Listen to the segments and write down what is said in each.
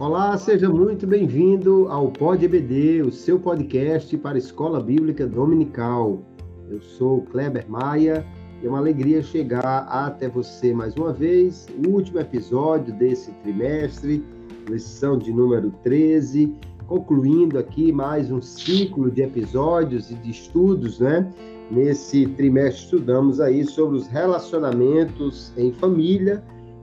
Olá, seja muito bem-vindo ao Pod EBD, o seu podcast para a Escola Bíblica Dominical. Eu sou Kleber Maia e é uma alegria chegar até você mais uma vez, o último episódio desse trimestre, lição de número 13, concluindo aqui mais um ciclo de episódios e de estudos, né? Nesse trimestre estudamos aí sobre os relacionamentos em família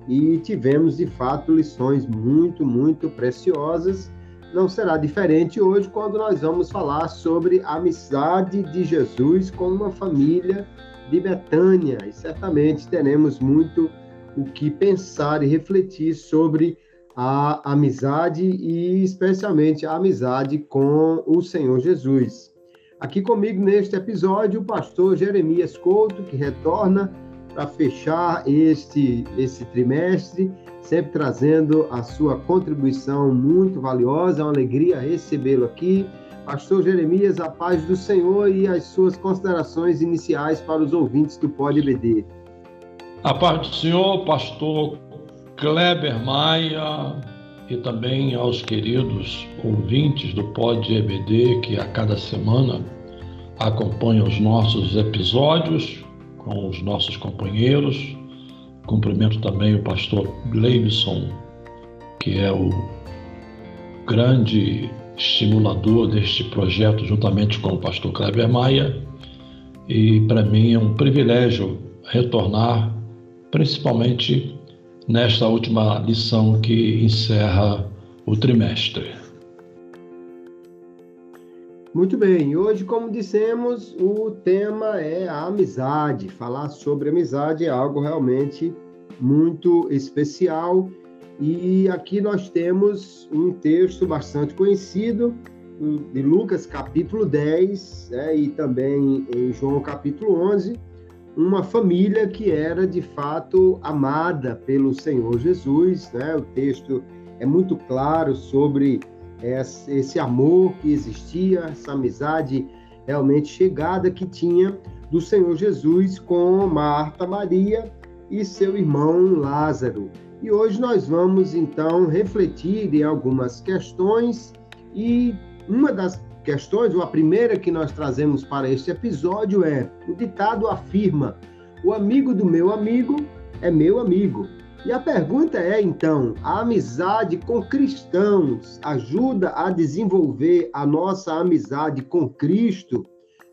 e tivemos de fato lições muito, muito preciosas. Não será diferente hoje quando nós vamos falar sobre a amizade de Jesus com uma família de Betânia e certamente teremos muito o que pensar e refletir sobre a amizade e especialmente a amizade com o Senhor Jesus. Aqui comigo neste episódio o pastor Jeremias Couto, que retorna para fechar este, esse trimestre, sempre trazendo a sua contribuição muito valiosa. É uma alegria recebê-lo aqui. Pastor Jeremias, a paz do Senhor e as suas considerações iniciais para os ouvintes do Pod EBD. A paz do Senhor, pastor Kleber Maia e também aos queridos ouvintes do Pod EBD que a cada semana acompanham os nossos episódios com os nossos companheiros. Cumprimento também o pastor Gleibson, que é o grande estimulador deste projeto, juntamente com o pastor Kleber Maia. E para mim é um privilégio retornar, principalmente nesta última lição que encerra o trimestre. Muito bem, hoje, como dissemos, o tema é a amizade. Falar sobre amizade é algo realmente muito especial. E aqui nós temos um texto bastante conhecido de Lucas capítulo 10 né, e também em João capítulo 11, uma família que era de fato amada pelo Senhor Jesus. Né? O texto é muito claro sobre esse amor que existia, essa amizade realmente chegada que tinha do Senhor Jesus com Marta, Maria e seu irmão Lázaro. E hoje nós vamos então refletir em algumas questões e uma das questões, ou a primeira que nós trazemos para este episódio é: o ditado afirma, o amigo do meu amigo é meu amigo. E a pergunta é, então, a amizade com cristãos ajuda a desenvolver a nossa amizade com Cristo?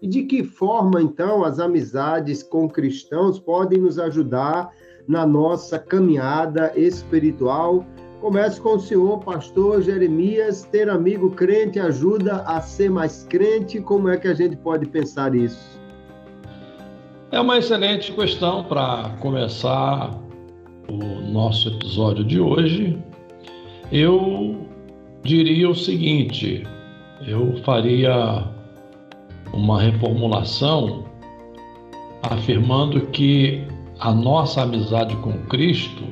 E de que forma, então, as amizades com cristãos podem nos ajudar na nossa caminhada espiritual? Começo com o senhor, pastor Jeremias. Ter amigo crente ajuda a ser mais crente? Como é que a gente pode pensar isso? É uma excelente questão para começar o nosso episódio de hoje, eu diria o seguinte: eu faria uma reformulação afirmando que a nossa amizade com Cristo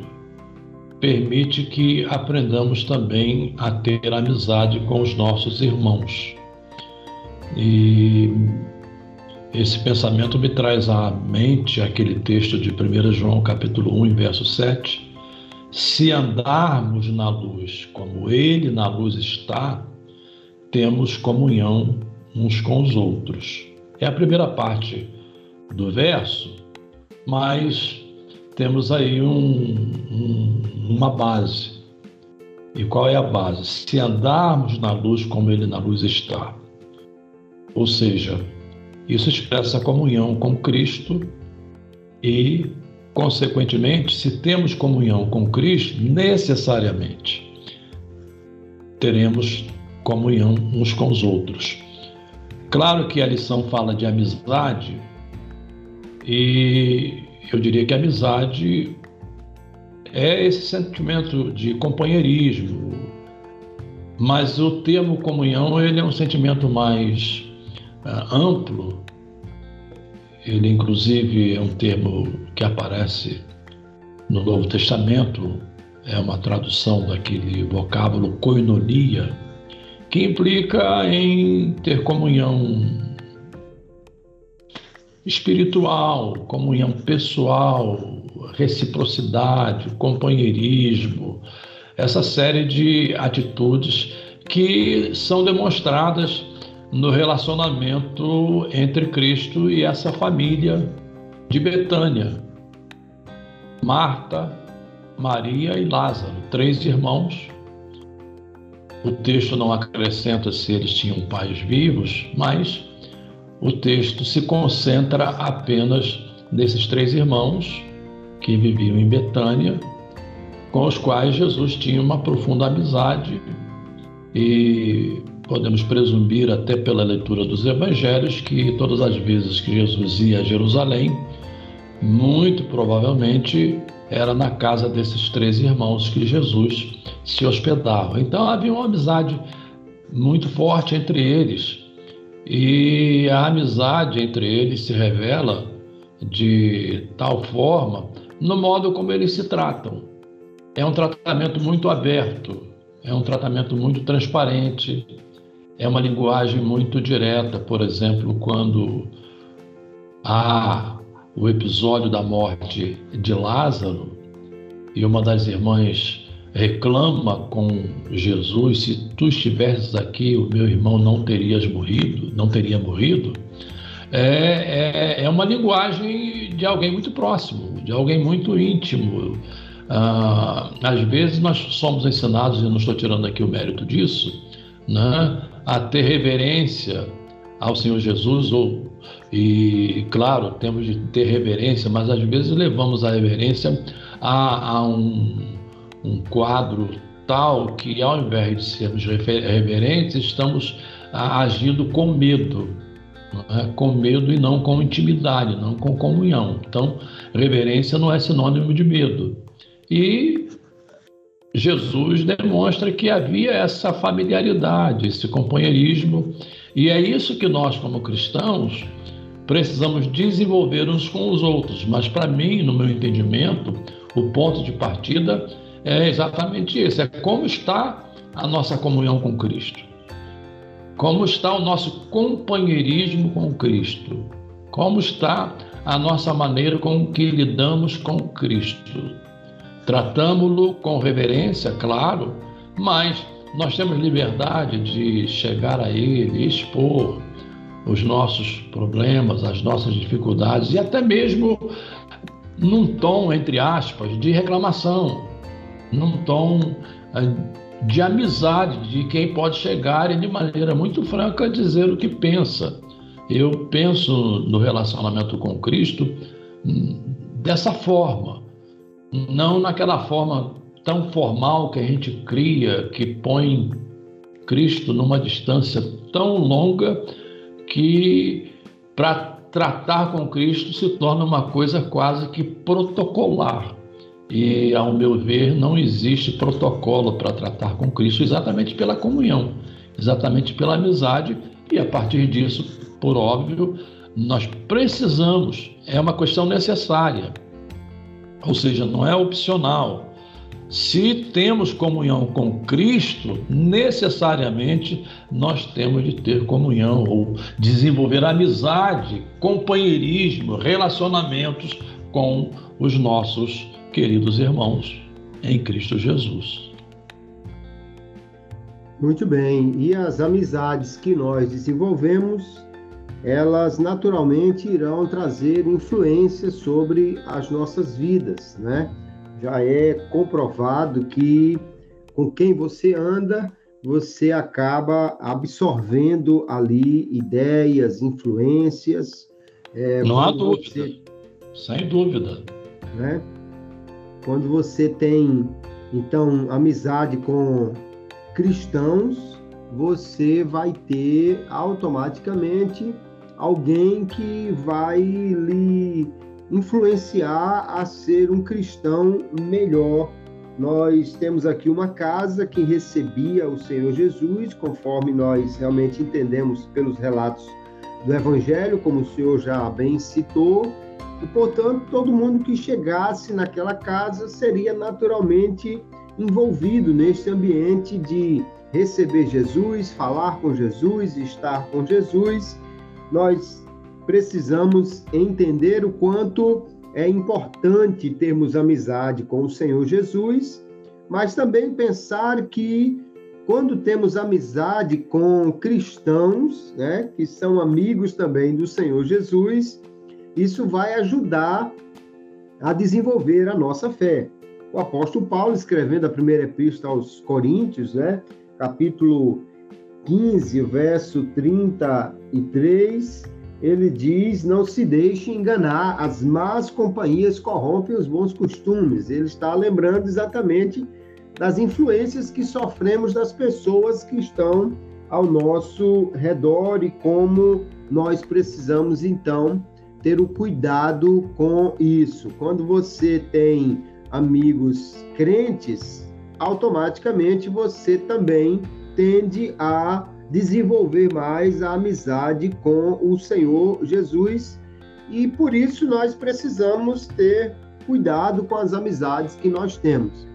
permite que aprendamos também a ter amizade com os nossos irmãos. E esse pensamento me traz à mente aquele texto de 1 João capítulo 1, verso 7. Se andarmos na luz como ele na luz está, temos comunhão uns com os outros. É a primeira parte do verso, mas temos aí um, um, uma base. E qual é a base? Se andarmos na luz como ele na luz está. Ou seja, isso expressa a comunhão com Cristo e, consequentemente, se temos comunhão com Cristo, necessariamente teremos comunhão uns com os outros. Claro que a lição fala de amizade e eu diria que a amizade é esse sentimento de companheirismo, mas o termo comunhão ele é um sentimento mais uh, amplo. Ele, inclusive, é um termo que aparece no Novo Testamento, é uma tradução daquele vocábulo koinonia, que implica em ter comunhão espiritual, comunhão pessoal, reciprocidade, companheirismo, essa série de atitudes que são demonstradas no relacionamento entre Cristo e essa família de Betânia. Marta, Maria e Lázaro, três irmãos. O texto não acrescenta se eles tinham pais vivos, mas o texto se concentra apenas nesses três irmãos que viviam em Betânia, com os quais Jesus tinha uma profunda amizade e podemos presumir até pela leitura dos evangelhos que todas as vezes que Jesus ia a Jerusalém, muito provavelmente era na casa desses três irmãos que Jesus se hospedava. Então havia uma amizade muito forte entre eles. E a amizade entre eles se revela de tal forma no modo como eles se tratam. É um tratamento muito aberto, é um tratamento muito transparente, é uma linguagem muito direta. Por exemplo, quando há o episódio da morte de Lázaro e uma das irmãs reclama com Jesus: se tu estivesses aqui, o meu irmão não terias morrido, não teria morrido. É, é, é uma linguagem de alguém muito próximo, de alguém muito íntimo. Ah, às vezes nós somos ensinados, e não estou tirando aqui o mérito disso, né, a ter reverência ao Senhor Jesus, ou, e claro, temos de ter reverência, mas às vezes levamos a reverência a, a um, um quadro tal que, ao invés de sermos reverentes, estamos agindo com medo, é? com medo e não com intimidade, não com comunhão. Então, reverência não é sinônimo de medo. E Jesus demonstra que havia essa familiaridade, esse companheirismo, e é isso que nós, como cristãos, precisamos desenvolver uns com os outros. Mas, para mim, no meu entendimento, o ponto de partida é exatamente esse: é como está a nossa comunhão com Cristo, como está o nosso companheirismo com Cristo, como está a nossa maneira com que lidamos com Cristo. Tratamos-lo com reverência, claro, mas nós temos liberdade de chegar a Ele, expor os nossos problemas, as nossas dificuldades e até mesmo num tom, entre aspas, de reclamação, num tom eh, de amizade, de quem pode chegar e de maneira muito franca dizer o que pensa. Eu penso no relacionamento com Cristo hum, dessa forma, não naquela forma tão formal que a gente cria, que põe Cristo numa distância tão longa que para tratar com Cristo se torna uma coisa quase que protocolar. E, ao meu ver, não existe protocolo para tratar com Cristo exatamente pela comunhão, exatamente pela amizade, e a partir disso, por óbvio, nós precisamos, é uma questão necessária, ou seja, não é opcional. Se temos comunhão com Cristo, necessariamente nós temos de ter comunhão ou desenvolver amizade, companheirismo, relacionamentos com os nossos queridos irmãos em Cristo Jesus. Muito bem. E as amizades que nós desenvolvemos, elas naturalmente irão trazer influência sobre as nossas vidas, né? já é comprovado que com quem você anda, você acaba absorvendo ali ideias, influências. É, Não há dúvida, você, sem dúvida. Né? Quando você tem, então, amizade com cristãos, você vai ter automaticamente alguém que vai lhe influenciar a ser um cristão melhor. Nós temos aqui uma casa que recebia o Senhor Jesus, conforme nós realmente entendemos pelos relatos do Evangelho, como o Senhor já bem citou, e portanto todo mundo que chegasse naquela casa seria naturalmente envolvido nesse ambiente de receber Jesus, falar com Jesus, estar com Jesus. Nós precisamos entender o quanto é importante termos amizade com o Senhor Jesus, mas também pensar que quando temos amizade com cristãos, né, que são amigos também do Senhor Jesus, isso vai ajudar a desenvolver a nossa fé. O apóstolo Paulo, escrevendo a primeira epístola aos Coríntios, né, capítulo 15, verso 33, ele diz: Não se deixe enganar, as más companhias corrompem os bons costumes. Ele está lembrando exatamente das influências que sofremos das pessoas que estão ao nosso redor e como nós precisamos então ter o cuidado com isso. Quando você tem amigos crentes, automaticamente você também tende a desenvolver mais a amizade com o Senhor Jesus e por isso nós precisamos ter cuidado com as amizades que nós temos.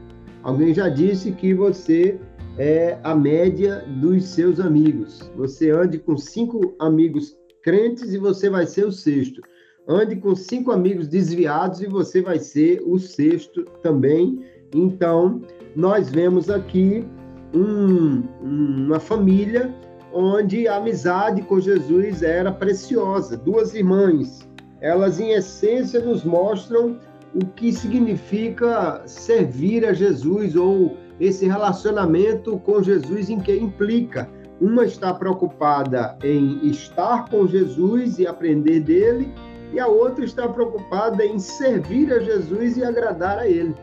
Alguém já disse que você é a média dos seus amigos. Você ande com cinco amigos crentes e você vai ser o sexto. Ande com cinco amigos desviados e você vai ser o sexto também. Então, nós vemos aqui um, uma família onde a amizade com Jesus era preciosa. Duas irmãs, elas em essência nos mostram o que significa servir a Jesus ou esse relacionamento com Jesus em que implica. Uma está preocupada em estar com Jesus e aprender dele, e a outra está preocupada em servir a Jesus e agradar a ele.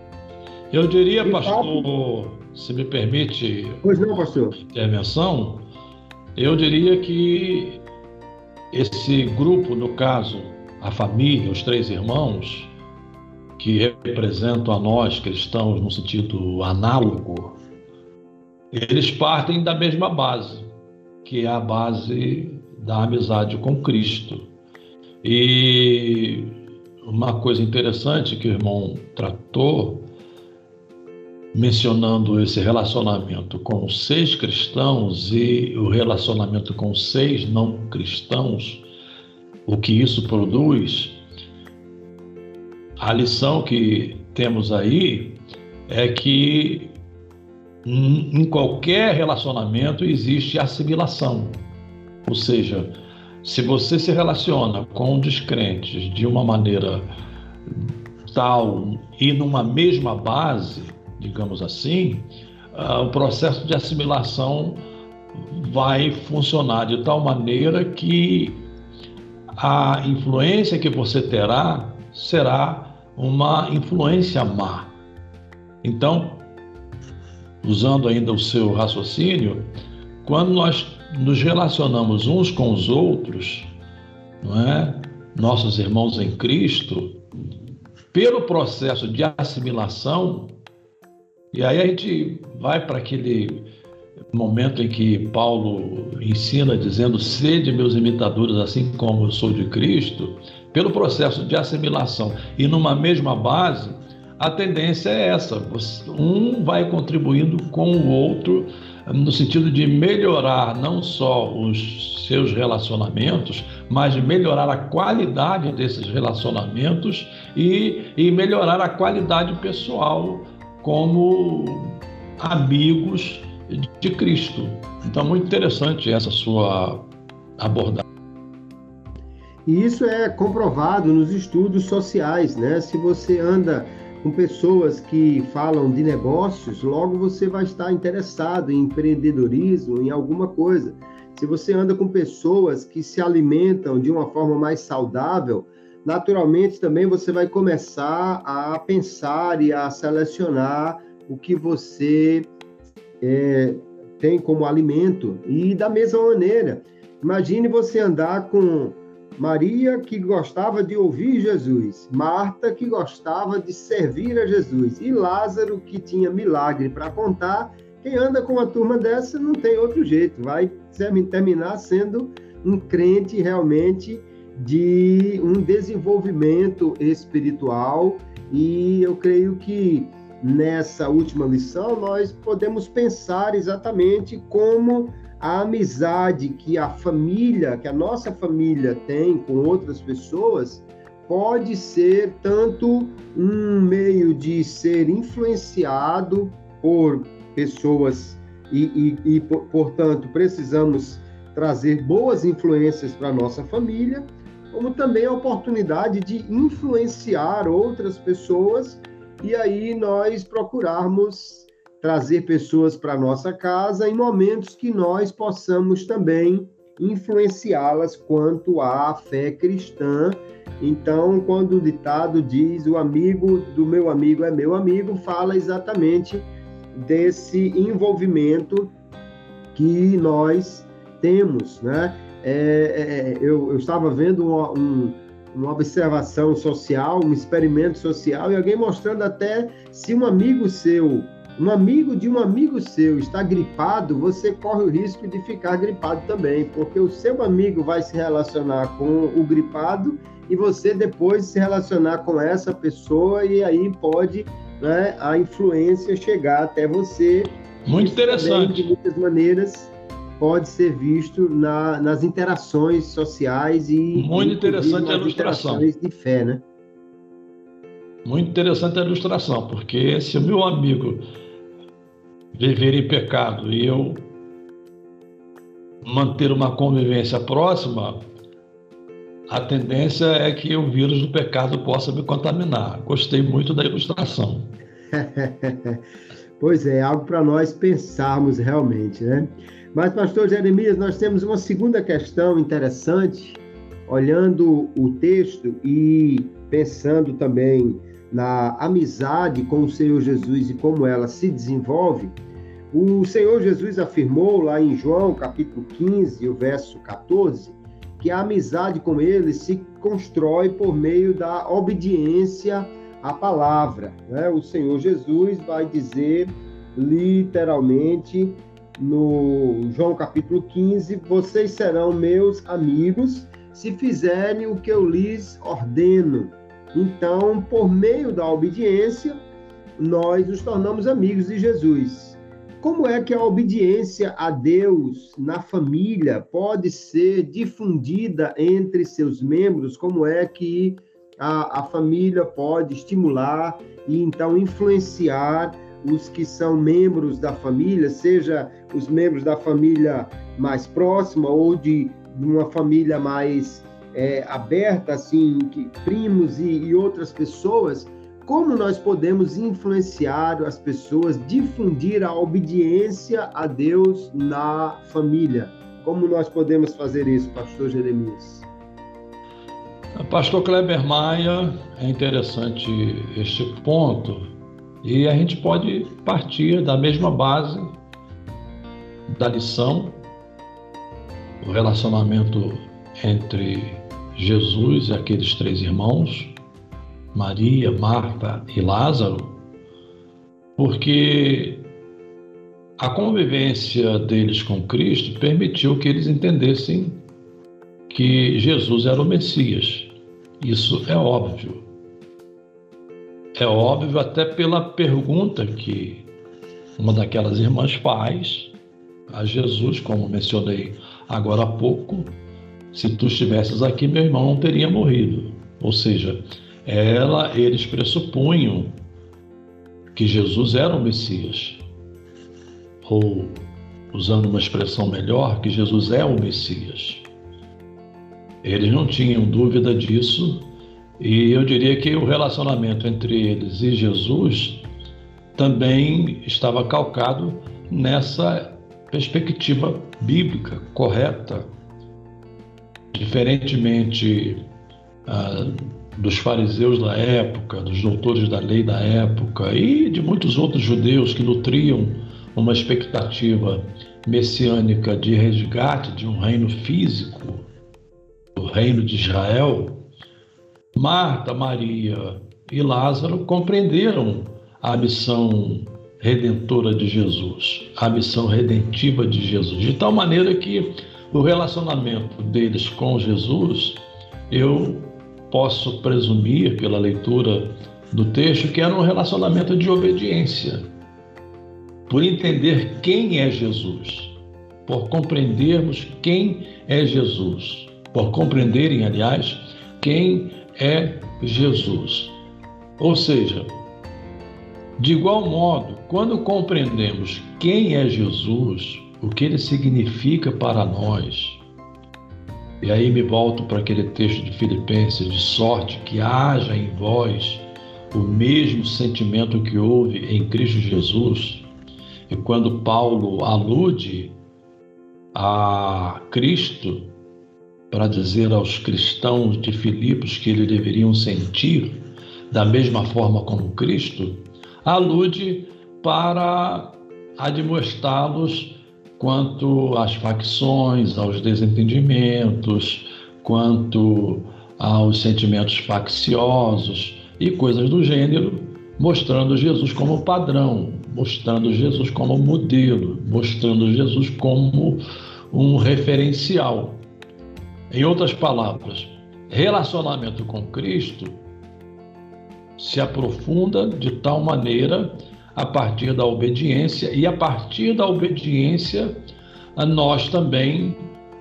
Eu diria, pastor, se me permite pois não, pastor. intervenção, eu diria que esse grupo, no caso, a família, os três irmãos, que representam a nós cristãos no sentido análogo, eles partem da mesma base, que é a base da amizade com Cristo. E uma coisa interessante que o irmão tratou mencionando esse relacionamento com seis cristãos e o relacionamento com seis não cristãos, o que isso produz, a lição que temos aí é que em qualquer relacionamento existe assimilação. Ou seja, se você se relaciona com descrentes de uma maneira tal e numa mesma base, digamos assim, uh, o processo de assimilação vai funcionar de tal maneira que a influência que você terá será uma influência má. Então, usando ainda o seu raciocínio, quando nós nos relacionamos uns com os outros, não é? Nossos irmãos em Cristo, pelo processo de assimilação, e aí a gente vai para aquele momento em que Paulo ensina dizendo: "Sede meus imitadores, assim como eu sou de Cristo", pelo processo de assimilação. E numa mesma base, a tendência é essa: um vai contribuindo com o outro no sentido de melhorar não só os seus relacionamentos, mas de melhorar a qualidade desses relacionamentos e, e melhorar a qualidade pessoal como amigos de Cristo. Então, muito interessante essa sua abordagem. E isso é comprovado nos estudos sociais, né? Se você anda com pessoas que falam de negócios, logo você vai estar interessado em empreendedorismo, em alguma coisa. Se você anda com pessoas que se alimentam de uma forma mais saudável, naturalmente também você vai começar a pensar e a selecionar o que você é, tem como alimento. E da mesma maneira, imagine você andar com Maria, que gostava de ouvir Jesus, Marta, que gostava de servir a Jesus, e Lázaro, que tinha milagre para contar. Quem anda com uma turma dessa não tem outro jeito, vai terminar sendo um crente realmente de um desenvolvimento espiritual. E eu creio que nessa última lição nós podemos pensar exatamente como a amizade que a família, que a nossa família tem com outras pessoas, pode ser tanto um meio de ser influenciado por pessoas e, e, e portanto, precisamos trazer boas influências para nossa família, como também a oportunidade de influenciar outras pessoas e aí nós procurarmos trazer pessoas para nossa casa em momentos que nós possamos também influenciá-las quanto à fé cristã. Então, quando o ditado diz o amigo do meu amigo é meu amigo, fala exatamente desse envolvimento que nós temos, né? É, é, eu, eu, estava vendo um, um, uma observação social, um experimento social, e alguém mostrando até se um amigo seu, um amigo de um amigo seu está gripado, você corre o risco de ficar gripado também, porque o seu amigo vai se relacionar com o gripado e você depois se relacionar com essa pessoa, e aí pode né, a influência chegar até você. Muito interessante. Também, de muitas maneiras pode ser visto na, nas interações sociais e muito interessante a ilustração de fé, né? Muito interessante a ilustração, porque se o meu amigo viver em pecado e eu manter uma convivência próxima, a tendência é que o vírus do pecado possa me contaminar. Gostei muito da ilustração. pois é, algo para nós pensarmos realmente, né? Mas, pastor Jeremias, nós temos uma segunda questão interessante, olhando o texto e pensando também na amizade com o Senhor Jesus e como ela se desenvolve. O Senhor Jesus afirmou lá em João, capítulo 15, o verso 14, que a amizade com ele se constrói por meio da obediência à palavra. Né? O Senhor Jesus vai dizer literalmente no João capítulo 15: Vocês serão meus amigos se fizerem o que eu lhes ordeno. Então, por meio da obediência, nós nos tornamos amigos de Jesus. Como é que a obediência a Deus na família pode ser difundida entre seus membros? Como é que a, a família pode estimular e então influenciar os que são membros da família, seja os membros da família mais próxima ou de, uma família mais é, aberta, assim, que primos e, e outras pessoas, como nós podemos influenciar as pessoas, difundir a obediência a Deus na família? Como nós podemos fazer isso, pastor Jeremias? Pastor Kleber Maia, é interessante este ponto e a gente pode partir da mesma base da lição, o relacionamento entre Jesus e aqueles três irmãos, Maria, Marta e Lázaro, porque a convivência deles com Cristo permitiu que eles entendessem que Jesus era o Messias. Isso é óbvio. É óbvio até pela pergunta que uma daquelas irmãs faz a Jesus, como mencionei agora há pouco: se tu estivesses aqui, meu irmão não teria morrido. Ou seja, ela, eles pressupunham que Jesus era o Messias. Ou, usando uma expressão melhor, que Jesus é o Messias. Eles não tinham dúvida disso, e eu diria que o relacionamento entre eles e Jesus também estava calcado nessa perspectiva bíblica correta. Diferentemente ah, dos fariseus da época, dos doutores da lei da época e de muitos outros judeus que nutriam uma expectativa messiânica de resgate de um reino físico, o reino de Israel, Marta, Maria e Lázaro compreenderam a missão redentora de Jesus, a missão redentiva de Jesus, de tal maneira que o relacionamento deles com Jesus, eu posso presumir, pela leitura do texto, que era um relacionamento de obediência, por entender quem é Jesus, por compreendermos quem é Jesus, por compreenderem, aliás, quem é Jesus. Ou seja, De igual modo, quando compreendemos quem é Jesus, o que ele significa para nós, e aí me volto para aquele texto de Filipenses, de sorte que haja em vós o mesmo sentimento que houve em Cristo Jesus. E quando Paulo alude a Cristo para dizer aos cristãos de Filipos que eles deveriam sentir da mesma forma como Cristo, alude para admoestá-los quanto às facções, aos desentendimentos, quanto aos sentimentos facciosos e coisas do gênero, mostrando Jesus como padrão, mostrando Jesus como modelo, mostrando Jesus como um referencial. Em outras palavras, relacionamento com Cristo se aprofunda de tal maneira a partir da obediência, e a partir da obediência, nós também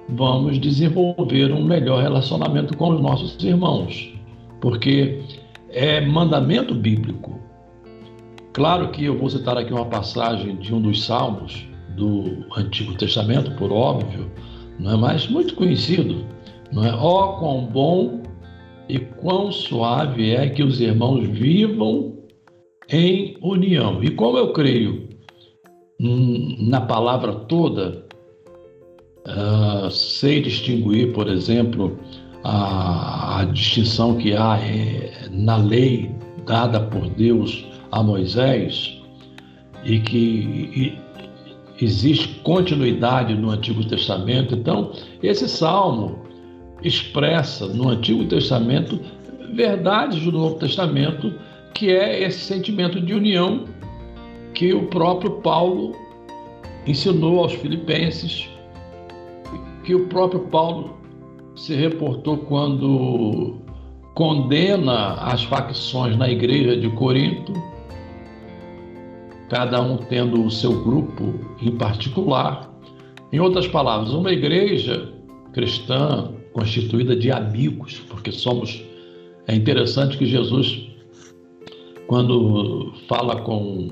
vamos desenvolver um melhor relacionamento com os nossos irmãos, porque é mandamento bíblico. Claro que eu vou citar aqui uma passagem de um dos salmos do Antigo Testamento, por óbvio, não é mais muito conhecido, não é? Ó, oh, quão bom e quão suave é que os irmãos vivam em união. E como eu creio na palavra toda, uh, sei distinguir, por exemplo, a, a distinção que há é, na lei dada por Deus a Moisés e que e, existe continuidade no Antigo Testamento. Então, esse salmo expressa no Antigo Testamento verdades do Novo Testamento que é esse sentimento de união que o próprio Paulo ensinou aos filipenses, que o próprio Paulo se reportou quando condena as facções na igreja de Corinto, cada um tendo o seu grupo em particular. Em outras palavras, uma igreja cristã constituída de amigos, porque somos. É interessante que Jesus quando fala com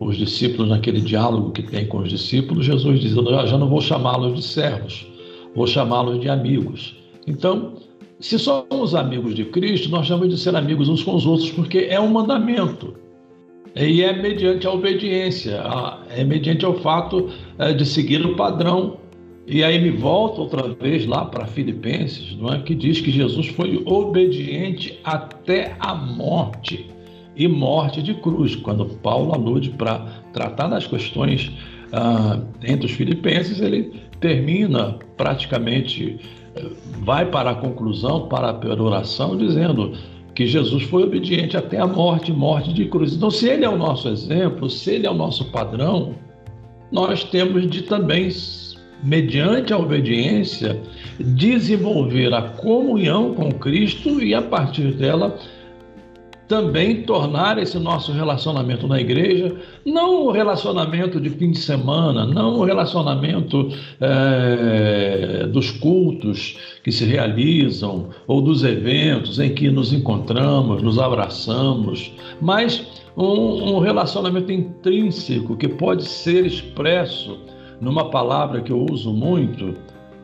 os discípulos, naquele diálogo que tem com os discípulos, Jesus diz: Eu já não vou chamá-los de servos, vou chamá-los de amigos. Então, se somos amigos de Cristo, nós temos de ser amigos uns com os outros, porque é um mandamento. E é mediante a obediência, é mediante o fato é, de seguir o padrão. E aí me volto outra vez lá para Filipenses, não é? que diz que Jesus foi obediente até a morte e morte de cruz, quando Paulo alude para tratar das questões ah, entre os filipenses, ele termina praticamente, eh, vai para a conclusão, para a peroração, dizendo que Jesus foi obediente até a morte, morte de cruz. Então, se ele é o nosso exemplo, se ele é o nosso padrão, nós temos de também, mediante a obediência, desenvolver a comunhão com Cristo e, a partir dela, também tornar esse nosso relacionamento na igreja não um relacionamento de fim de semana, não um relacionamento é, dos cultos que se realizam ou dos eventos em que nos encontramos, nos abraçamos, mas um, um relacionamento intrínseco que pode ser expresso numa palavra que eu uso muito,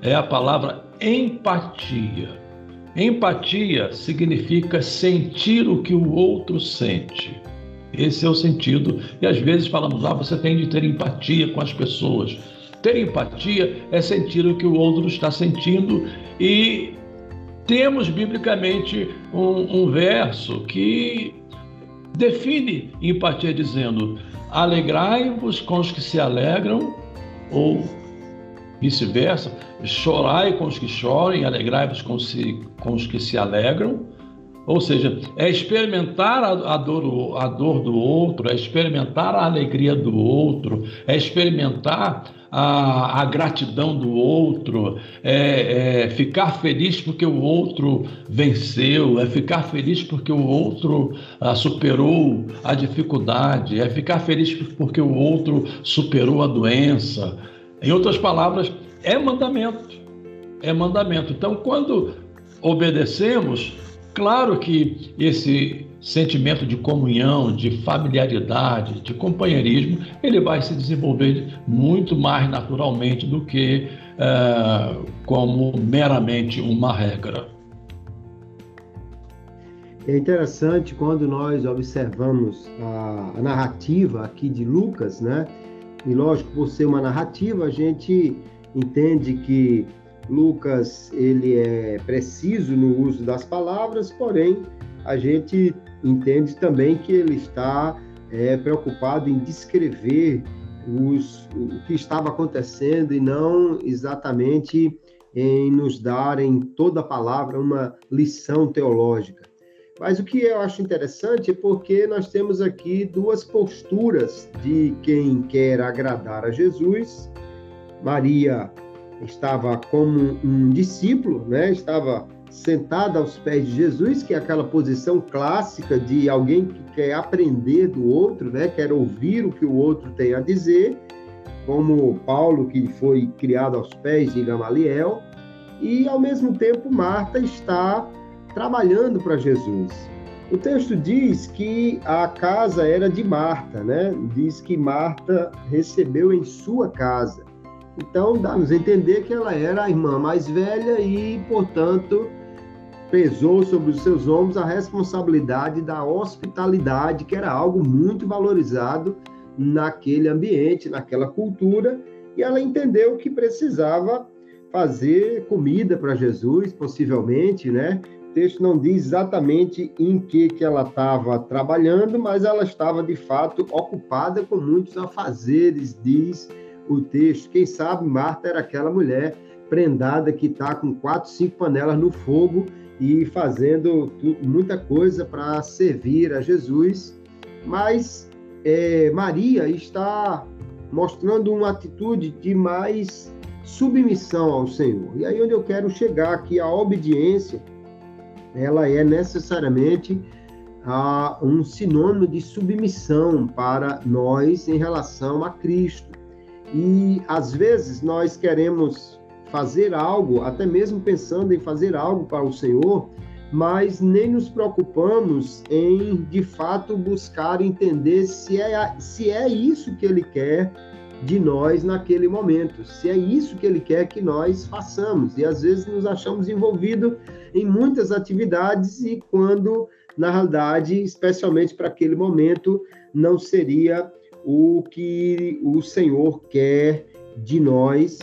é a palavra empatia. Empatia significa sentir o que o outro sente. Esse é o sentido. E às vezes falamos, ah, você tem de ter empatia com as pessoas. Ter empatia é sentir o que o outro está sentindo e temos biblicamente um, um verso que define empatia dizendo: alegrai-vos com os que se alegram ou vice-versa, chorai com os que choram e alegrai-vos com, com, os que se alegram. Ou seja, é experimentar a, dor, a dor do outro, é experimentar a alegria do outro, é experimentar a, a gratidão do outro, é, é, ficar feliz porque o outro venceu, é ficar feliz porque o outro ah, superou a dificuldade, é ficar feliz porque o outro superou a doença. Em outras palavras, é mandamento. É mandamento. Então, quando obedecemos, claro que esse sentimento de comunhão, de familiaridade, de companheirismo, ele vai se desenvolver muito mais naturalmente do que é, como meramente uma regra. É interessante quando nós observamos a, a narrativa aqui de Lucas, né? E lógico, por ser uma narrativa, a gente entende que Lucas ele é preciso no uso das palavras, porém a gente entende também que ele está é, preocupado em descrever os, o que estava acontecendo e não exatamente em nos dar em toda a palavra uma lição teológica. Mas o que eu acho interessante é porque nós temos aqui duas posturas de quem quer agradar a Jesus. Maria estava como um discípulo, né? Estava sentada aos pés de Jesus, que é aquela posição clássica de alguém que quer aprender do outro, né? Quer ouvir o que o outro tem a dizer, como Paulo que foi criado aos pés de Gamaliel, e ao mesmo tempo Marta está trabalhando para Jesus. O texto diz que a casa era de Marta, né? Diz que Marta recebeu em sua casa. Então, dá-nos a entender que ela era a irmã mais velha e, portanto, pesou sobre os seus ombros a responsabilidade da hospitalidade, que era algo muito valorizado naquele ambiente, naquela cultura, e ela entendeu que precisava fazer comida para Jesus, possivelmente, né? texto não diz exatamente em que, que ela estava trabalhando, mas ela estava de fato ocupada com muitos afazeres, diz o texto. Quem sabe Marta era aquela mulher prendada que está com quatro, cinco panelas no fogo e fazendo muita coisa para servir a Jesus. Mas é, Maria está mostrando uma atitude de mais submissão ao Senhor. E aí onde eu quero chegar aqui a obediência ela é necessariamente ah, um sinônimo de submissão para nós em relação a Cristo. E às vezes nós queremos fazer algo, até mesmo pensando em fazer algo para o Senhor, mas nem nos preocupamos em de fato buscar entender se é, se é isso que Ele quer de nós naquele momento, se é isso que ele quer que nós façamos. E às vezes nos achamos envolvidos em muitas atividades e quando, na realidade, especialmente para aquele momento, não seria o que o Senhor quer de nós.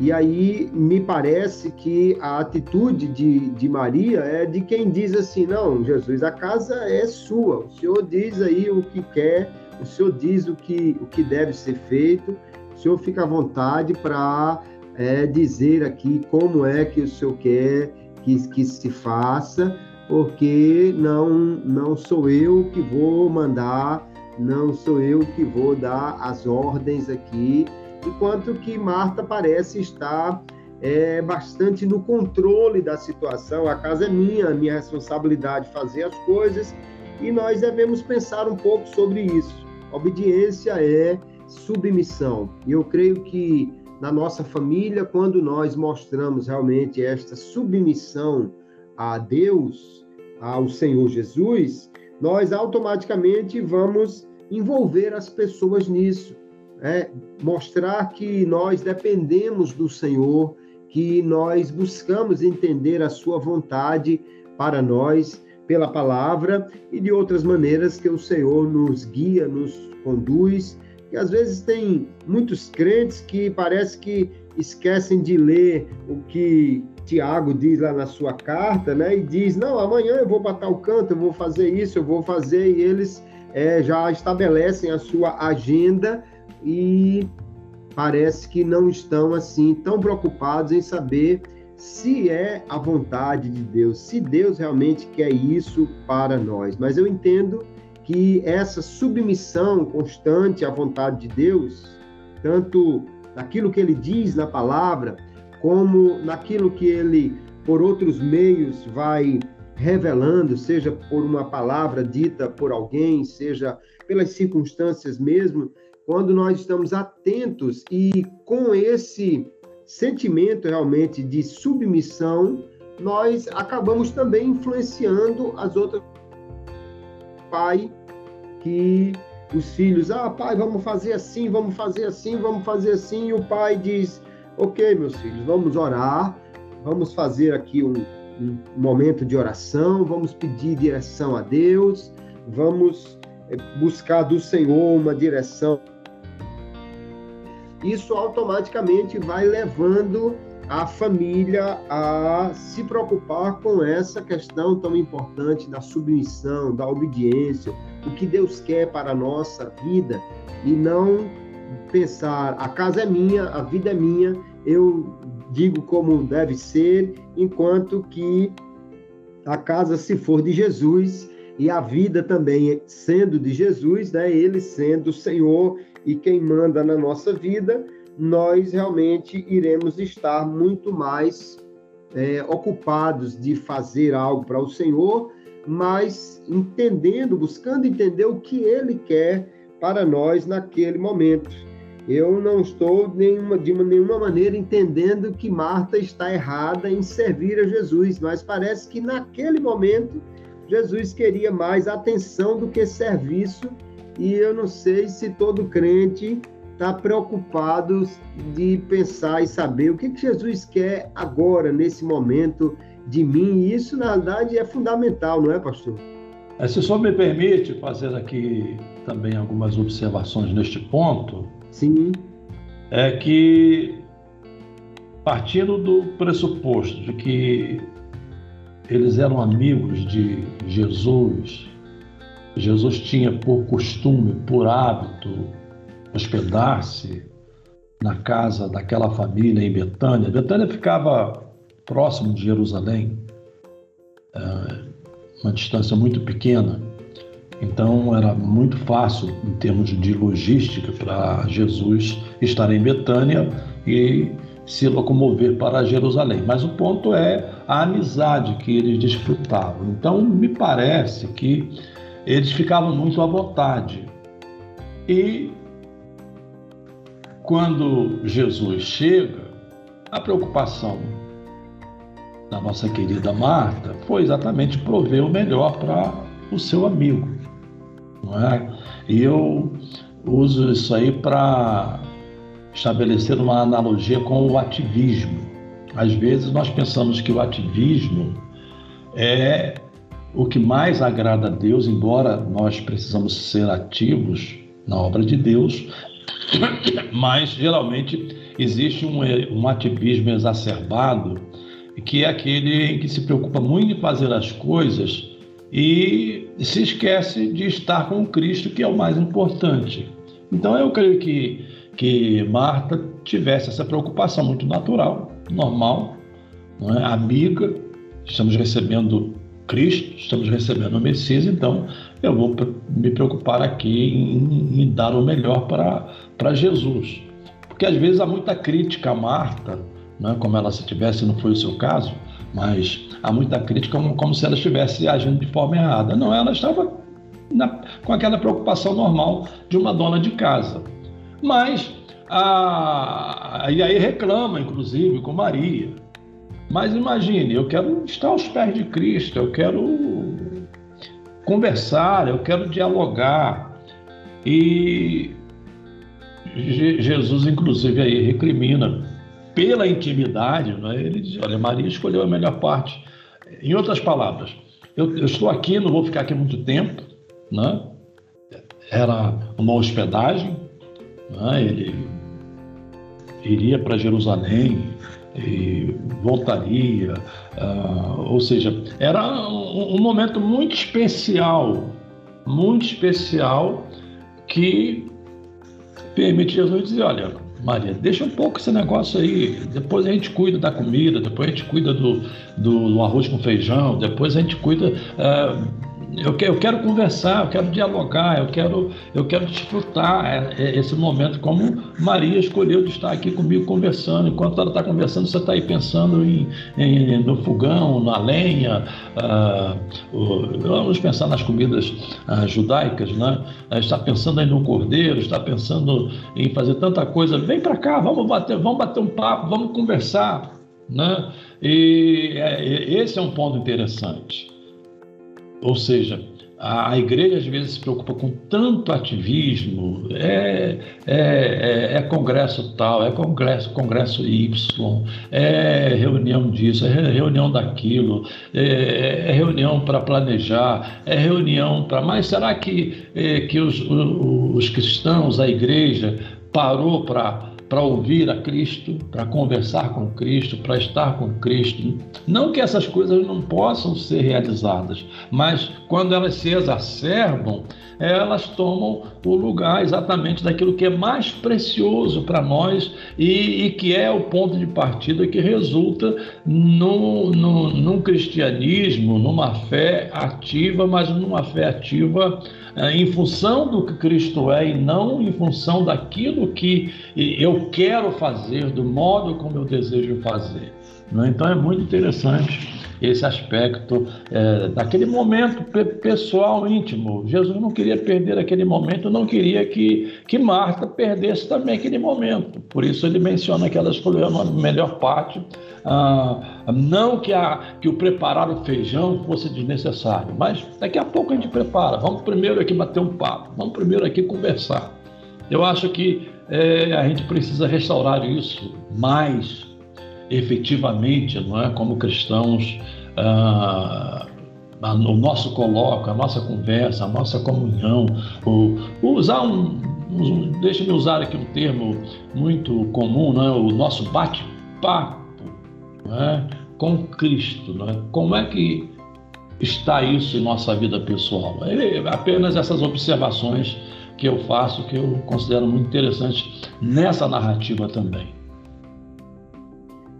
E aí me parece que a atitude de, de Maria é de quem diz assim: não, Jesus, a casa é sua, o Senhor diz aí o que quer o senhor diz o que, o que deve ser feito, o senhor fica à vontade para é, dizer aqui como é que o senhor quer que, que se faça, porque não, não sou eu que vou mandar, não sou eu que vou dar as ordens aqui, enquanto que Marta parece estar é, bastante no controle da situação. A casa é minha, minha responsabilidade fazer as coisas e nós devemos pensar um pouco sobre isso. Obediência é submissão. E eu creio que na nossa família, quando nós mostramos realmente esta submissão a Deus, ao Senhor Jesus, nós automaticamente vamos envolver as pessoas nisso. É, mostrar que nós dependemos do Senhor, que nós buscamos entender a Sua vontade para nós pela palavra e de outras maneiras que o Senhor nos guia, nos conduz. E às vezes tem muitos crentes que parece que esquecem de ler o que Tiago diz lá na sua carta, né? E diz: não, amanhã eu vou bater o canto, eu vou fazer isso, eu vou fazer. E eles é, já estabelecem a sua agenda e parece que não estão assim tão preocupados em saber se é a vontade de Deus, se Deus realmente quer isso para nós. Mas eu entendo que essa submissão constante à vontade de Deus, tanto naquilo que ele diz na palavra, como naquilo que ele, por outros meios, vai revelando, seja por uma palavra dita por alguém, seja pelas circunstâncias mesmo, quando nós estamos atentos e com esse sentimento realmente de submissão, nós acabamos também influenciando as outras. Pai que os filhos, ah, pai, vamos fazer assim, vamos fazer assim, vamos fazer assim, e o pai diz, ok, meus filhos, vamos orar, vamos fazer aqui um, um momento de oração, vamos pedir direção a Deus, vamos eh, buscar do Senhor uma direção. Isso automaticamente vai levando a família a se preocupar com essa questão tão importante da submissão, da obediência, o que Deus quer para a nossa vida e não pensar a casa é minha, a vida é minha, eu digo como deve ser, enquanto que a casa se for de Jesus e a vida também sendo de Jesus, né, ele sendo o Senhor e quem manda na nossa vida, nós realmente iremos estar muito mais é, ocupados de fazer algo para o Senhor, mas entendendo, buscando entender o que Ele quer para nós naquele momento. Eu não estou nenhuma, de nenhuma maneira entendendo que Marta está errada em servir a Jesus, mas parece que naquele momento Jesus queria mais atenção do que serviço, e eu não sei se todo crente está preocupado de pensar e saber o que, que Jesus quer agora, nesse momento de mim. E isso, na verdade, é fundamental, não é, pastor? É, se só me permite fazer aqui também algumas observações neste ponto. Sim. É que, partindo do pressuposto de que eles eram amigos de Jesus, Jesus tinha por costume, por hábito, hospedar-se na casa daquela família em Betânia. Betânia ficava próximo de Jerusalém, é, uma distância muito pequena, então era muito fácil em termos de logística para Jesus estar em Betânia e se locomover para Jerusalém. Mas o ponto é a amizade que eles desfrutavam. Então me parece que eles ficavam muito à vontade. E quando Jesus chega, a preocupação da nossa querida Marta foi exatamente prover o melhor para o seu amigo. Não é? E eu uso isso aí para estabelecer uma analogia com o ativismo. Às vezes nós pensamos que o ativismo é o que mais agrada a Deus, embora nós precisamos ser ativos na obra de Deus, mas geralmente existe um, um ativismo exacerbado, que é aquele que se preocupa muito em fazer as coisas e se esquece de estar com Cristo, que é o mais importante. Então eu creio que, que Marta tivesse essa preocupação muito natural, normal, é? amiga, estamos recebendo Cristo, estamos recebendo o Messias, então eu vou me preocupar aqui em, em dar o melhor para Jesus. Porque às vezes há muita crítica a Marta, né, como ela se tivesse, não foi o seu caso, mas há muita crítica como, como se ela estivesse agindo de forma errada. Não, ela estava na, com aquela preocupação normal de uma dona de casa. Mas, a, e aí reclama, inclusive, com Maria. Mas imagine, eu quero estar aos pés de Cristo, eu quero conversar, eu quero dialogar. E Jesus, inclusive, aí recrimina pela intimidade, né? ele diz: olha, Maria escolheu a melhor parte. Em outras palavras, eu, eu estou aqui, não vou ficar aqui muito tempo, né? era uma hospedagem, né? ele iria para Jerusalém, e voltaria, uh, ou seja, era um, um, momento muito especial, muito especial que permite Jesus dizer, olha, Maria, deixa um pouco esse negócio aí, depois a gente cuida da comida, depois a gente cuida do, do, do arroz com feijão, depois a gente cuida uh, eu, eu quero conversar, eu quero dialogar, eu quero, eu quero desfrutar é, é, esse momento como Maria escolheu de estar aqui comigo conversando. Enquanto ela está conversando, você está aí pensando em, em, no fogão, na lenha. Ah, vamos pensar nas comidas ah, judaicas, né? Ah, está pensando aí no cordeiro, está pensando em fazer tanta coisa. Vem para cá, vamos bater, vamos bater um papo, vamos conversar, né? E é, esse é um ponto interessante. Ou seja, a igreja às vezes se preocupa com tanto ativismo, é, é, é, é, congresso tal, é congresso, congresso Y, é reunião disso, é reunião daquilo, é, é reunião para planejar, é reunião para. Mas será que, é, que os, os cristãos, a igreja, parou para para ouvir a Cristo, para conversar com Cristo, para estar com Cristo. Não que essas coisas não possam ser realizadas, mas quando elas se exacerbam, elas tomam o lugar exatamente daquilo que é mais precioso para nós e, e, que é o ponto de partida que resulta no, no, num cristianismo, numa fé ativa, mas numa fé ativa em função do que Cristo é e não em função daquilo que eu quero fazer, do modo como eu desejo fazer. Né? Então é muito interessante esse aspecto é, daquele momento pessoal, íntimo. Jesus não queria perder aquele momento, não queria que, que Marta perdesse também aquele momento. Por isso ele menciona que ela escolheu a melhor parte. Ah, não que, a, que o preparar o feijão fosse desnecessário, mas daqui a pouco a gente prepara. Vamos primeiro aqui bater um papo, vamos primeiro aqui conversar. Eu acho que é, a gente precisa restaurar isso mais efetivamente, não é, como cristãos, ah, o nosso coloca, a nossa conversa, a nossa comunhão, o, usar um, um deixa-me usar aqui um termo muito comum, não é? o nosso bate-papo é? com Cristo. Não é? Como é que está isso em nossa vida pessoal? Apenas essas observações que eu faço, que eu considero muito interessantes nessa narrativa também.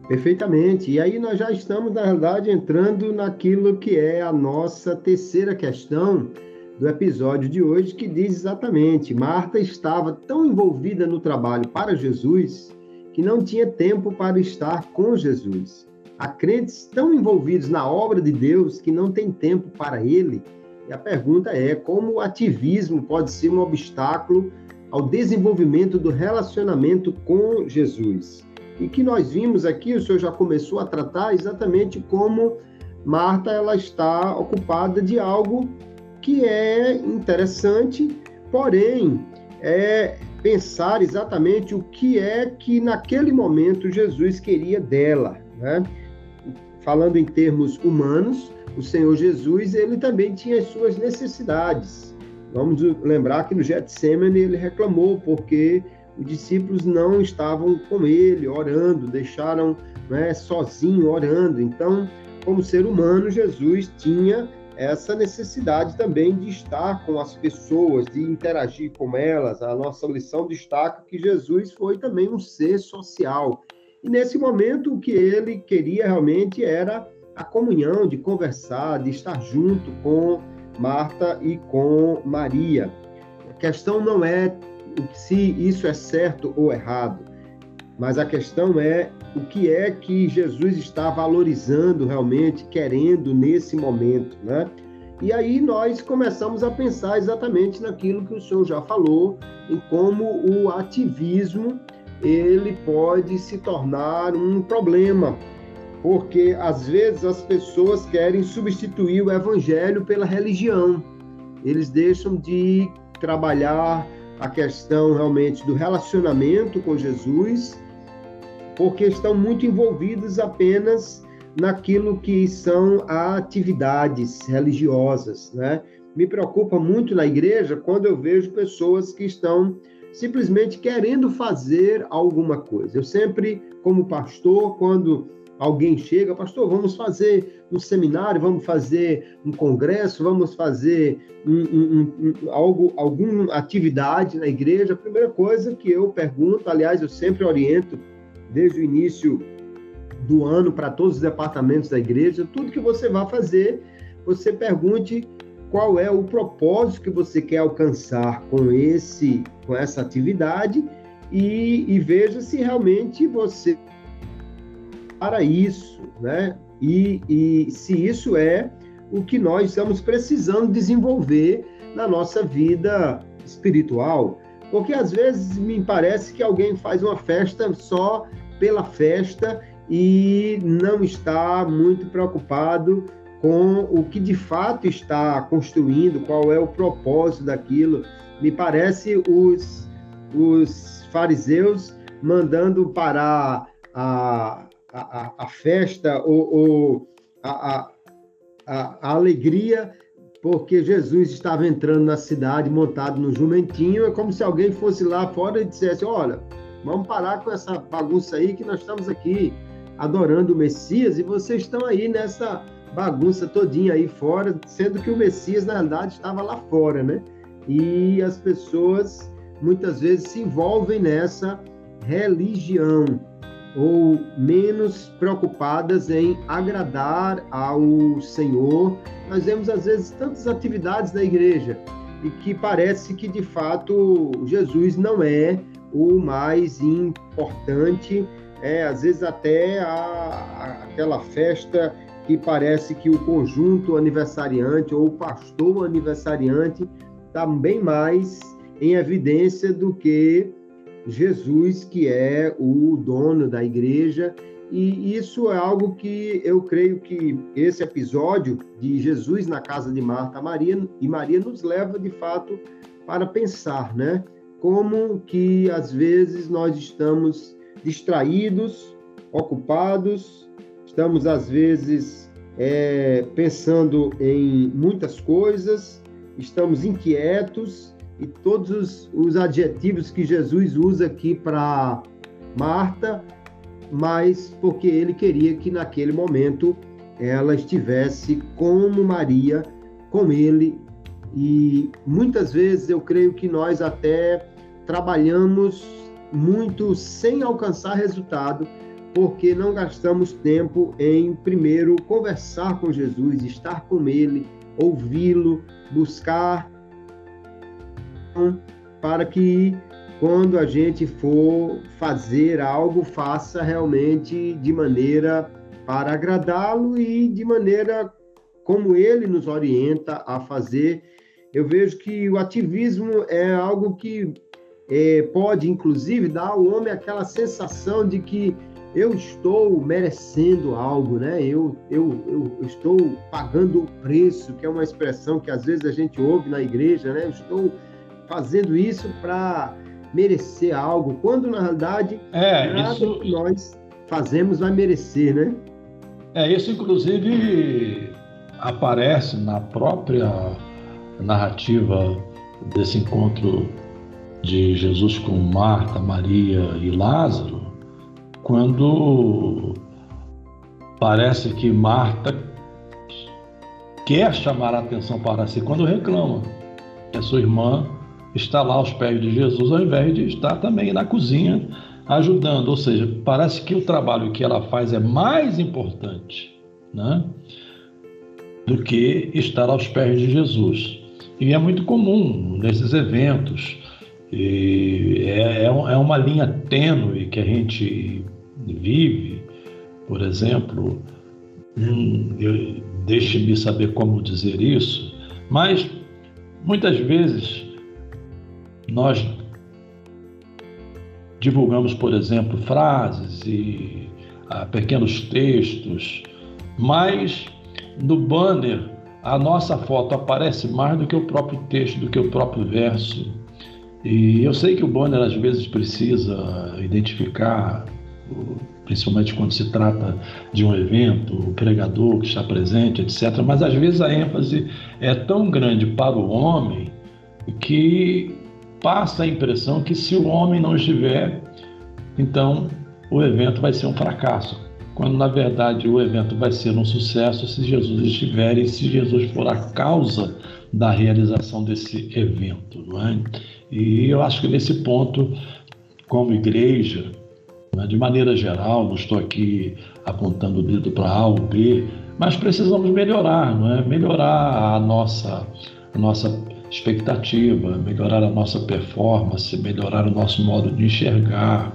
Perfeitamente. E aí nós já estamos, na verdade, entrando naquilo que é a nossa terceira questão do episódio de hoje, que diz exatamente: Marta estava tão envolvida no trabalho para Jesus que não tinha tempo para estar com Jesus. Há crentes tão envolvidos na obra de Deus que não tem tempo para ele. E a pergunta é: como o ativismo pode ser um obstáculo ao desenvolvimento do relacionamento com Jesus? e que nós vimos aqui, o senhor já começou a tratar exatamente como Marta ela está ocupada de algo que é interessante, porém é pensar exatamente o que é que naquele momento Jesus queria dela, né? Falando em termos humanos, o Senhor Jesus ele também tinha as suas necessidades. Vamos lembrar que no Getsemane ele reclamou porque os discípulos não estavam com ele, orando, deixaram né, sozinho orando. Então, como ser humano, Jesus tinha essa necessidade também de estar com as pessoas, de interagir com elas. A nossa lição destaca que Jesus foi também um ser social. E nesse momento, o que ele queria realmente era a comunhão, de conversar, de estar junto com Marta e com Maria. A questão não é se isso é certo ou errado, mas a questão é o que é que Jesus está valorizando realmente, querendo nesse momento, né? E aí nós começamos a pensar exatamente naquilo que o senhor já falou, em como o ativismo ele pode se tornar um problema, porque às vezes as pessoas querem substituir o evangelho pela religião. Eles deixam de trabalhar a questão realmente do relacionamento com Jesus, porque estão muito envolvidos apenas naquilo que são atividades religiosas, né? Me preocupa muito na igreja quando eu vejo pessoas que estão simplesmente querendo fazer alguma coisa. Eu sempre, como pastor, quando alguém chega, pastor, vamos fazer um seminário, vamos fazer um congresso, vamos fazer um, um, um, algo, alguma atividade na igreja. A primeira coisa que eu pergunto, aliás, eu sempre oriento desde o início do ano para todos os departamentos da igreja, tudo que você vai fazer, você pergunte qual é o propósito que você quer alcançar com esse com essa atividade e, e veja se realmente você para isso, né? E, e se isso é o que nós estamos precisando desenvolver na nossa vida espiritual. Porque às vezes me parece que alguém faz uma festa só pela festa e não está muito preocupado com o que de fato está construindo, qual é o propósito daquilo. Me parece os, os fariseus mandando parar a, a, a festa ou, ou a, a, a alegria porque Jesus estava entrando na cidade montado no jumentinho, é como se alguém fosse lá fora e dissesse: Olha, vamos parar com essa bagunça aí, que nós estamos aqui adorando o Messias e vocês estão aí nessa bagunça todinha aí fora, sendo que o Messias, na realidade, estava lá fora, né? E as pessoas muitas vezes se envolvem nessa religião ou menos preocupadas em agradar ao Senhor. Nós vemos às vezes tantas atividades na igreja e que parece que de fato Jesus não é o mais importante. É, às vezes até a, a, aquela festa que parece que o conjunto aniversariante ou o pastor aniversariante está bem mais em evidência do que Jesus, que é o dono da igreja. E isso é algo que eu creio que esse episódio de Jesus na casa de Marta Maria e Maria nos leva de fato para pensar, né? Como que às vezes nós estamos distraídos, ocupados, estamos às vezes é, pensando em muitas coisas, estamos inquietos e todos os, os adjetivos que Jesus usa aqui para Marta, mas porque ele queria que naquele momento ela estivesse como Maria, com ele. E muitas vezes eu creio que nós até trabalhamos muito sem alcançar resultado, porque não gastamos tempo em primeiro conversar com Jesus, estar com ele, ouvi-lo, buscar para que quando a gente for fazer algo, faça realmente de maneira para agradá-lo e de maneira como ele nos orienta a fazer. Eu vejo que o ativismo é algo que é, pode, inclusive, dar ao homem aquela sensação de que eu estou merecendo algo, né? Eu, eu, eu, estou pagando o preço, que é uma expressão que às vezes a gente ouve na igreja, né? Eu estou fazendo isso para merecer algo, quando na realidade é, nada isso... que nós fazemos vai merecer, né? É, isso inclusive aparece na própria narrativa desse encontro de Jesus com Marta, Maria e Lázaro, quando parece que Marta quer chamar a atenção para si, quando reclama que a sua irmã está lá aos pés de Jesus, ao invés de estar também na cozinha ajudando. Ou seja, parece que o trabalho que ela faz é mais importante né, do que estar aos pés de Jesus. E é muito comum nesses eventos. É, é, é, uma linha tênue que a gente vive, por exemplo, hum, deixe-me saber como dizer isso, mas muitas vezes nós divulgamos, por exemplo, frases e ah, pequenos textos, mas no banner a nossa foto aparece mais do que o próprio texto, do que o próprio verso. E eu sei que o banner às vezes precisa identificar, principalmente quando se trata de um evento, o pregador que está presente, etc. Mas às vezes a ênfase é tão grande para o homem que passa a impressão que se o homem não estiver, então o evento vai ser um fracasso. Quando na verdade o evento vai ser um sucesso se Jesus estiver e se Jesus for a causa da realização desse evento, não é? E eu acho que nesse ponto, como igreja, né, de maneira geral, não estou aqui apontando o dedo para A ou B, mas precisamos melhorar, não é? Melhorar a nossa, a nossa expectativa, melhorar a nossa performance, melhorar o nosso modo de enxergar.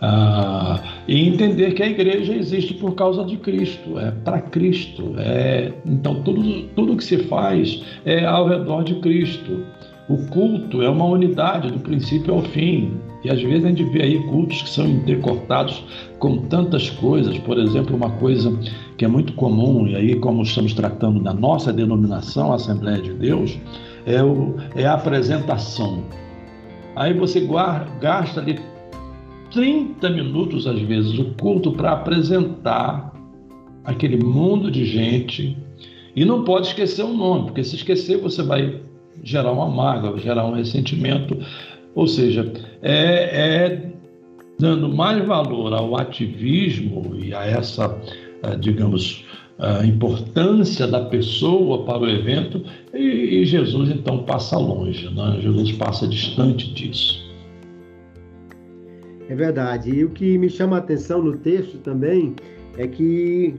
Ah, e entender que a igreja existe por causa de Cristo, é para Cristo. É, então, tudo, tudo que se faz é ao redor de Cristo. O culto é uma unidade do princípio ao fim. E às vezes a gente vê aí cultos que são intercortados com tantas coisas. Por exemplo, uma coisa que é muito comum, e aí, como estamos tratando da nossa denominação, Assembleia de Deus, é, o, é a apresentação. Aí você guarda, gasta ali 30 minutos, às vezes, o culto para apresentar aquele mundo de gente. E não pode esquecer o nome, porque se esquecer, você vai gerar uma mágoa, gerar um ressentimento. Ou seja, é, é dando mais valor ao ativismo e a essa, eh, digamos, a importância da pessoa para o evento e, e Jesus então passa longe, né? Jesus passa distante disso. É verdade. E o que me chama a atenção no texto também é que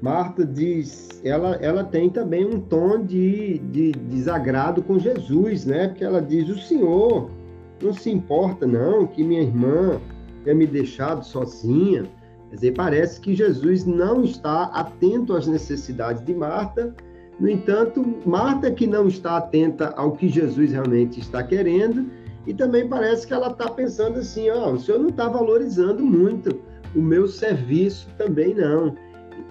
Marta diz, ela, ela tem também um tom de, de desagrado com Jesus, né? Porque ela diz: o Senhor não se importa, não, que minha irmã tenha me deixado sozinha. Quer dizer, parece que Jesus não está atento às necessidades de Marta. No entanto, Marta que não está atenta ao que Jesus realmente está querendo, e também parece que ela está pensando assim: ó, oh, o senhor não está valorizando muito o meu serviço também não.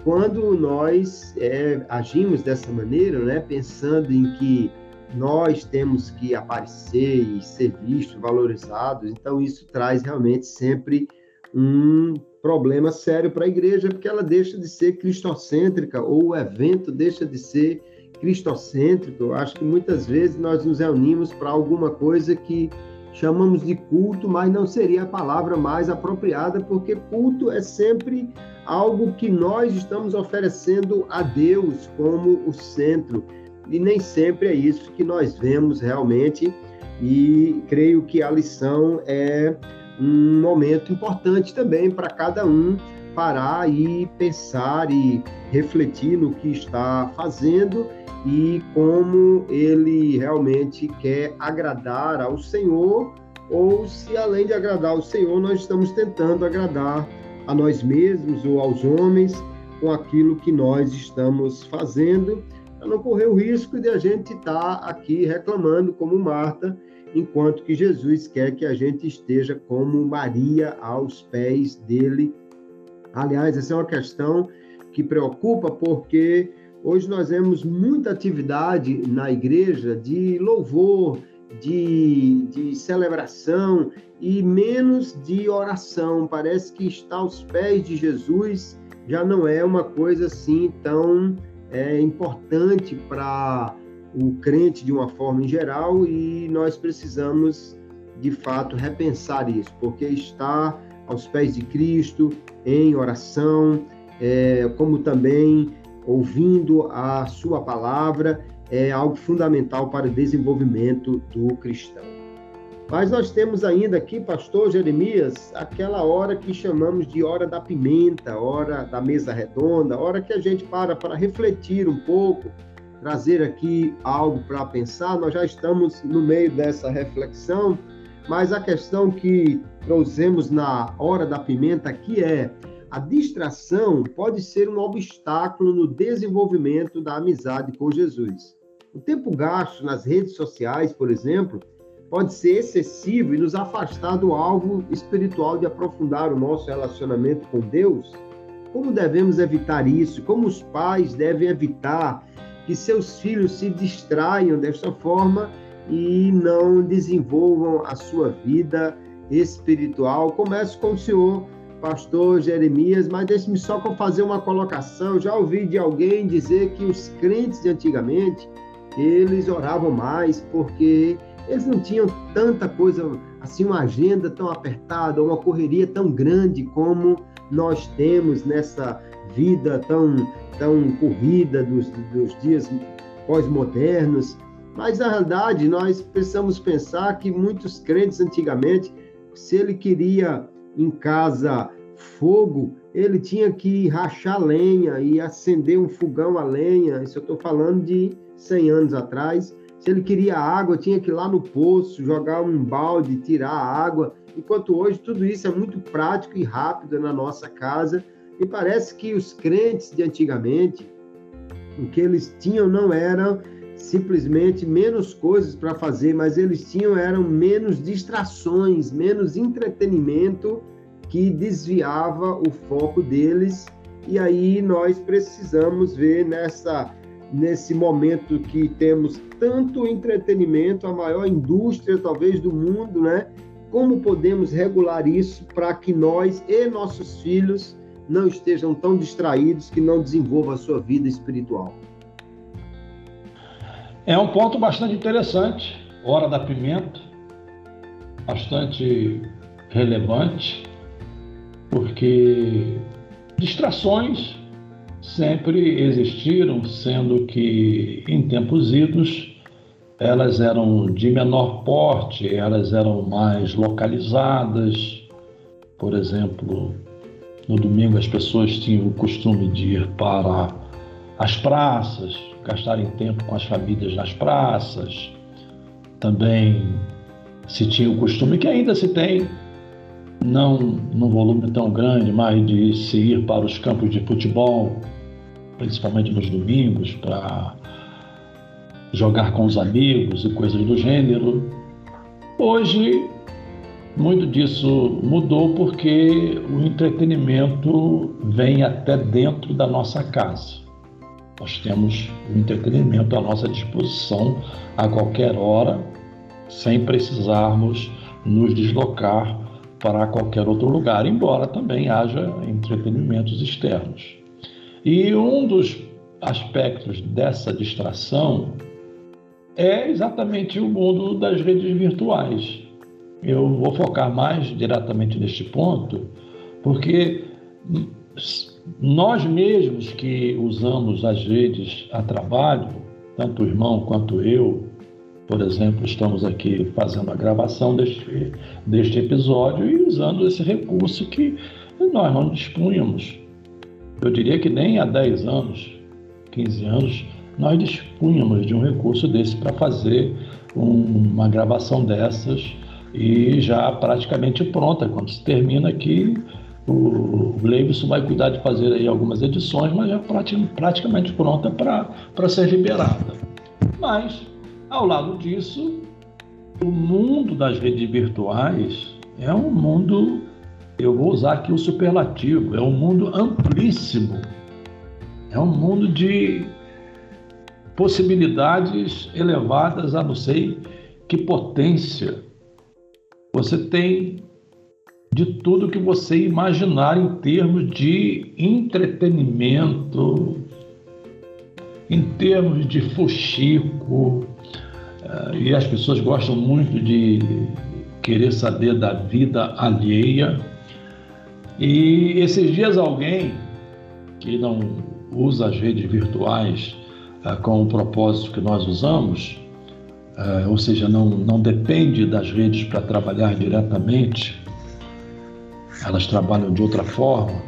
Quando nós é, agimos dessa maneira, né, pensando em que nós temos que aparecer e ser vistos, valorizados, então isso traz realmente sempre um problema sério para a igreja, porque ela deixa de ser cristocêntrica, ou o evento deixa de ser cristocêntrico. Eu acho que muitas vezes nós nos reunimos para alguma coisa que chamamos de culto, mas não seria a palavra mais apropriada, porque culto é sempre algo que nós estamos oferecendo a Deus como o centro. E nem sempre é isso que nós vemos realmente. E creio que a lição é um momento importante também para cada um parar e pensar e refletir no que está fazendo e como ele realmente quer agradar ao Senhor, ou se além de agradar ao Senhor, nós estamos tentando agradar a nós mesmos ou aos homens com aquilo que nós estamos fazendo, para não correr o risco de a gente estar tá aqui reclamando como Marta, enquanto que Jesus quer que a gente esteja como Maria aos pés dele. Aliás, essa é uma questão que preocupa porque Hoje nós vemos muita atividade na igreja de louvor, de, de celebração e menos de oração. Parece que estar aos pés de Jesus já não é uma coisa assim tão é, importante para o crente de uma forma em geral e nós precisamos de fato repensar isso, porque estar aos pés de Cristo em oração, é, como também ouvindo a sua palavra, é algo fundamental para o desenvolvimento do cristão. Mas nós temos ainda aqui, pastor Jeremias, aquela hora que chamamos de hora da pimenta, hora da mesa redonda, hora que a gente para para refletir um pouco, trazer aqui algo para pensar. Nós já estamos no meio dessa reflexão, mas a questão que trouxemos na hora da pimenta aqui é a distração pode ser um obstáculo no desenvolvimento da amizade com Jesus. O tempo gasto nas redes sociais, por exemplo, pode ser excessivo e nos afastar do alvo espiritual de aprofundar o nosso relacionamento com Deus. Como devemos evitar isso? Como os pais devem evitar que seus filhos se distraiam desta forma e não desenvolvam a sua vida espiritual? Comece com o Senhor pastor Jeremias, mas deixe-me só fazer uma colocação. Já ouvi de alguém dizer que os crentes de antigamente, eles oravam mais porque eles não tinham tanta coisa, assim, uma agenda tão apertada, uma correria tão grande como nós temos nessa vida tão, tão corrida dos, dos dias pós-modernos. Mas, na realidade, nós precisamos pensar que muitos crentes antigamente, se ele queria em casa fogo, ele tinha que rachar lenha e acender um fogão a lenha. Isso eu estou falando de 100 anos atrás. Se ele queria água, tinha que ir lá no poço, jogar um balde, tirar a água. Enquanto hoje tudo isso é muito prático e rápido na nossa casa. E parece que os crentes de antigamente, o que eles tinham não era simplesmente menos coisas para fazer, mas eles tinham eram menos distrações, menos entretenimento que desviava o foco deles. E aí nós precisamos ver nessa nesse momento que temos tanto entretenimento, a maior indústria talvez do mundo, né? Como podemos regular isso para que nós e nossos filhos não estejam tão distraídos que não desenvolvam a sua vida espiritual? É um ponto bastante interessante, hora da pimenta, bastante relevante, porque distrações sempre existiram, sendo que em tempos idos elas eram de menor porte, elas eram mais localizadas. Por exemplo, no domingo as pessoas tinham o costume de ir para as praças, gastarem tempo com as famílias nas praças. Também se tinha o costume, que ainda se tem, não num volume tão grande, mas de se ir para os campos de futebol, principalmente nos domingos, para jogar com os amigos e coisas do gênero. Hoje, muito disso mudou porque o entretenimento vem até dentro da nossa casa. Nós temos o entretenimento à nossa disposição a qualquer hora, sem precisarmos nos deslocar para qualquer outro lugar, embora também haja entretenimentos externos. E um dos aspectos dessa distração é exatamente o mundo das redes virtuais. Eu vou focar mais diretamente neste ponto, porque nós mesmos que usamos as redes a trabalho, tanto o irmão quanto eu, por exemplo, estamos aqui fazendo a gravação deste, deste episódio e usando esse recurso que nós não dispunhamos. Eu diria que nem há 10 anos, 15 anos, nós dispunhamos de um recurso desse para fazer um, uma gravação dessas e já praticamente pronta. Quando se termina aqui, o Gleibson vai cuidar de fazer aí algumas edições, mas já praticamente pronta para ser liberada. Mas, ao lado disso, o mundo das redes virtuais é um mundo, eu vou usar aqui o superlativo, é um mundo amplíssimo. É um mundo de possibilidades elevadas a não sei que potência. Você tem de tudo que você imaginar em termos de entretenimento, em termos de fuxico, eh, e as pessoas gostam muito de querer saber da vida alheia. E esses dias alguém que não usa as redes virtuais uh, com o propósito que nós usamos, uh, ou seja, não, não depende das redes para trabalhar diretamente, elas trabalham de outra forma.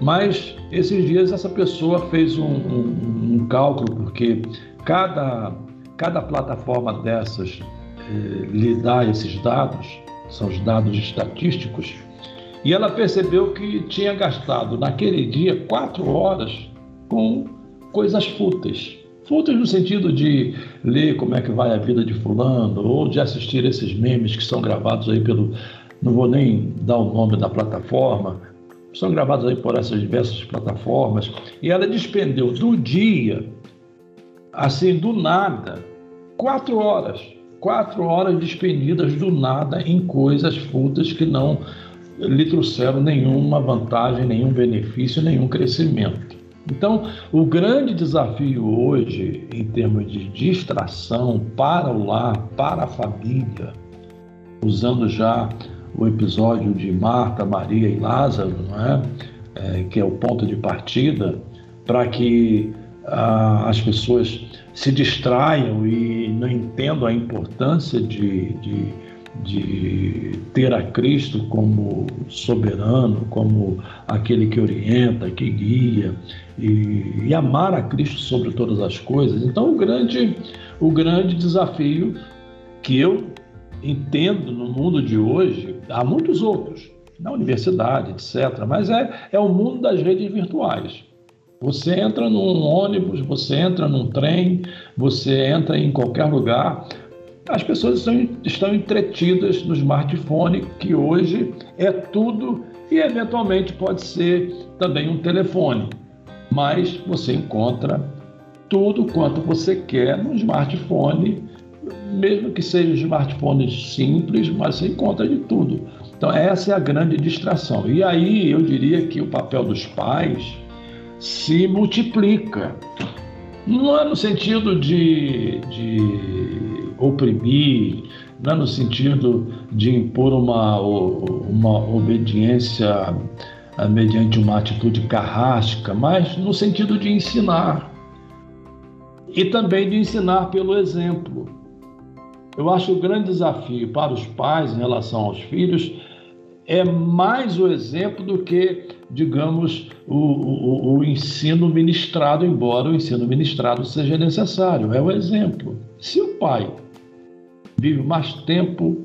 Mas esses dias essa pessoa fez um, um, um cálculo, porque cada, cada plataforma dessas eh, lhe dá esses dados, são os dados estatísticos, e ela percebeu que tinha gastado naquele dia quatro horas com coisas fúteis. Fúteis no sentido de ler como é que vai a vida de fulano, ou de assistir esses memes que são gravados aí pelo, não vou nem dar o nome da plataforma, são gravados aí por essas diversas plataformas, e ela despendeu do dia, assim, do nada, quatro horas, quatro horas despendidas do nada em coisas fúteis que não lhe trouxeram nenhuma vantagem, nenhum benefício, nenhum crescimento. Então, o grande desafio hoje, em termos de distração para o lar, para a família, usando já o episódio de Marta, Maria e Lázaro, é? é que é o ponto de partida, para que ah, as pessoas se distraiam e não entendam a importância de, de, de ter a Cristo como soberano, como aquele que orienta, que guia, e, e amar a Cristo sobre todas as coisas. Então, o grande, o grande desafio que eu entendo no mundo de hoje, há muitos outros, na universidade, etc., mas é, é o mundo das redes virtuais. Você entra num ônibus, você entra num trem, você entra em qualquer lugar. As pessoas estão, estão entretidas no smartphone, que hoje é tudo e eventualmente pode ser também um telefone. Mas você encontra tudo quanto você quer no smartphone, mesmo que sejam smartphones simples, mas você encontra de tudo. Então, essa é a grande distração. E aí eu diria que o papel dos pais se multiplica. Não é no sentido de, de oprimir, não é no sentido de impor uma, uma obediência eh, mediante uma atitude carrasca, mas no sentido de ensinar. E também de ensinar pelo exemplo. Eu acho o grande desafio para os pais em relação aos filhos é mais o exemplo do que, digamos, o, o, o, ensino ministrado, embora o ensino ministrado seja necessário. É o exemplo. Se o pai vive mais tempo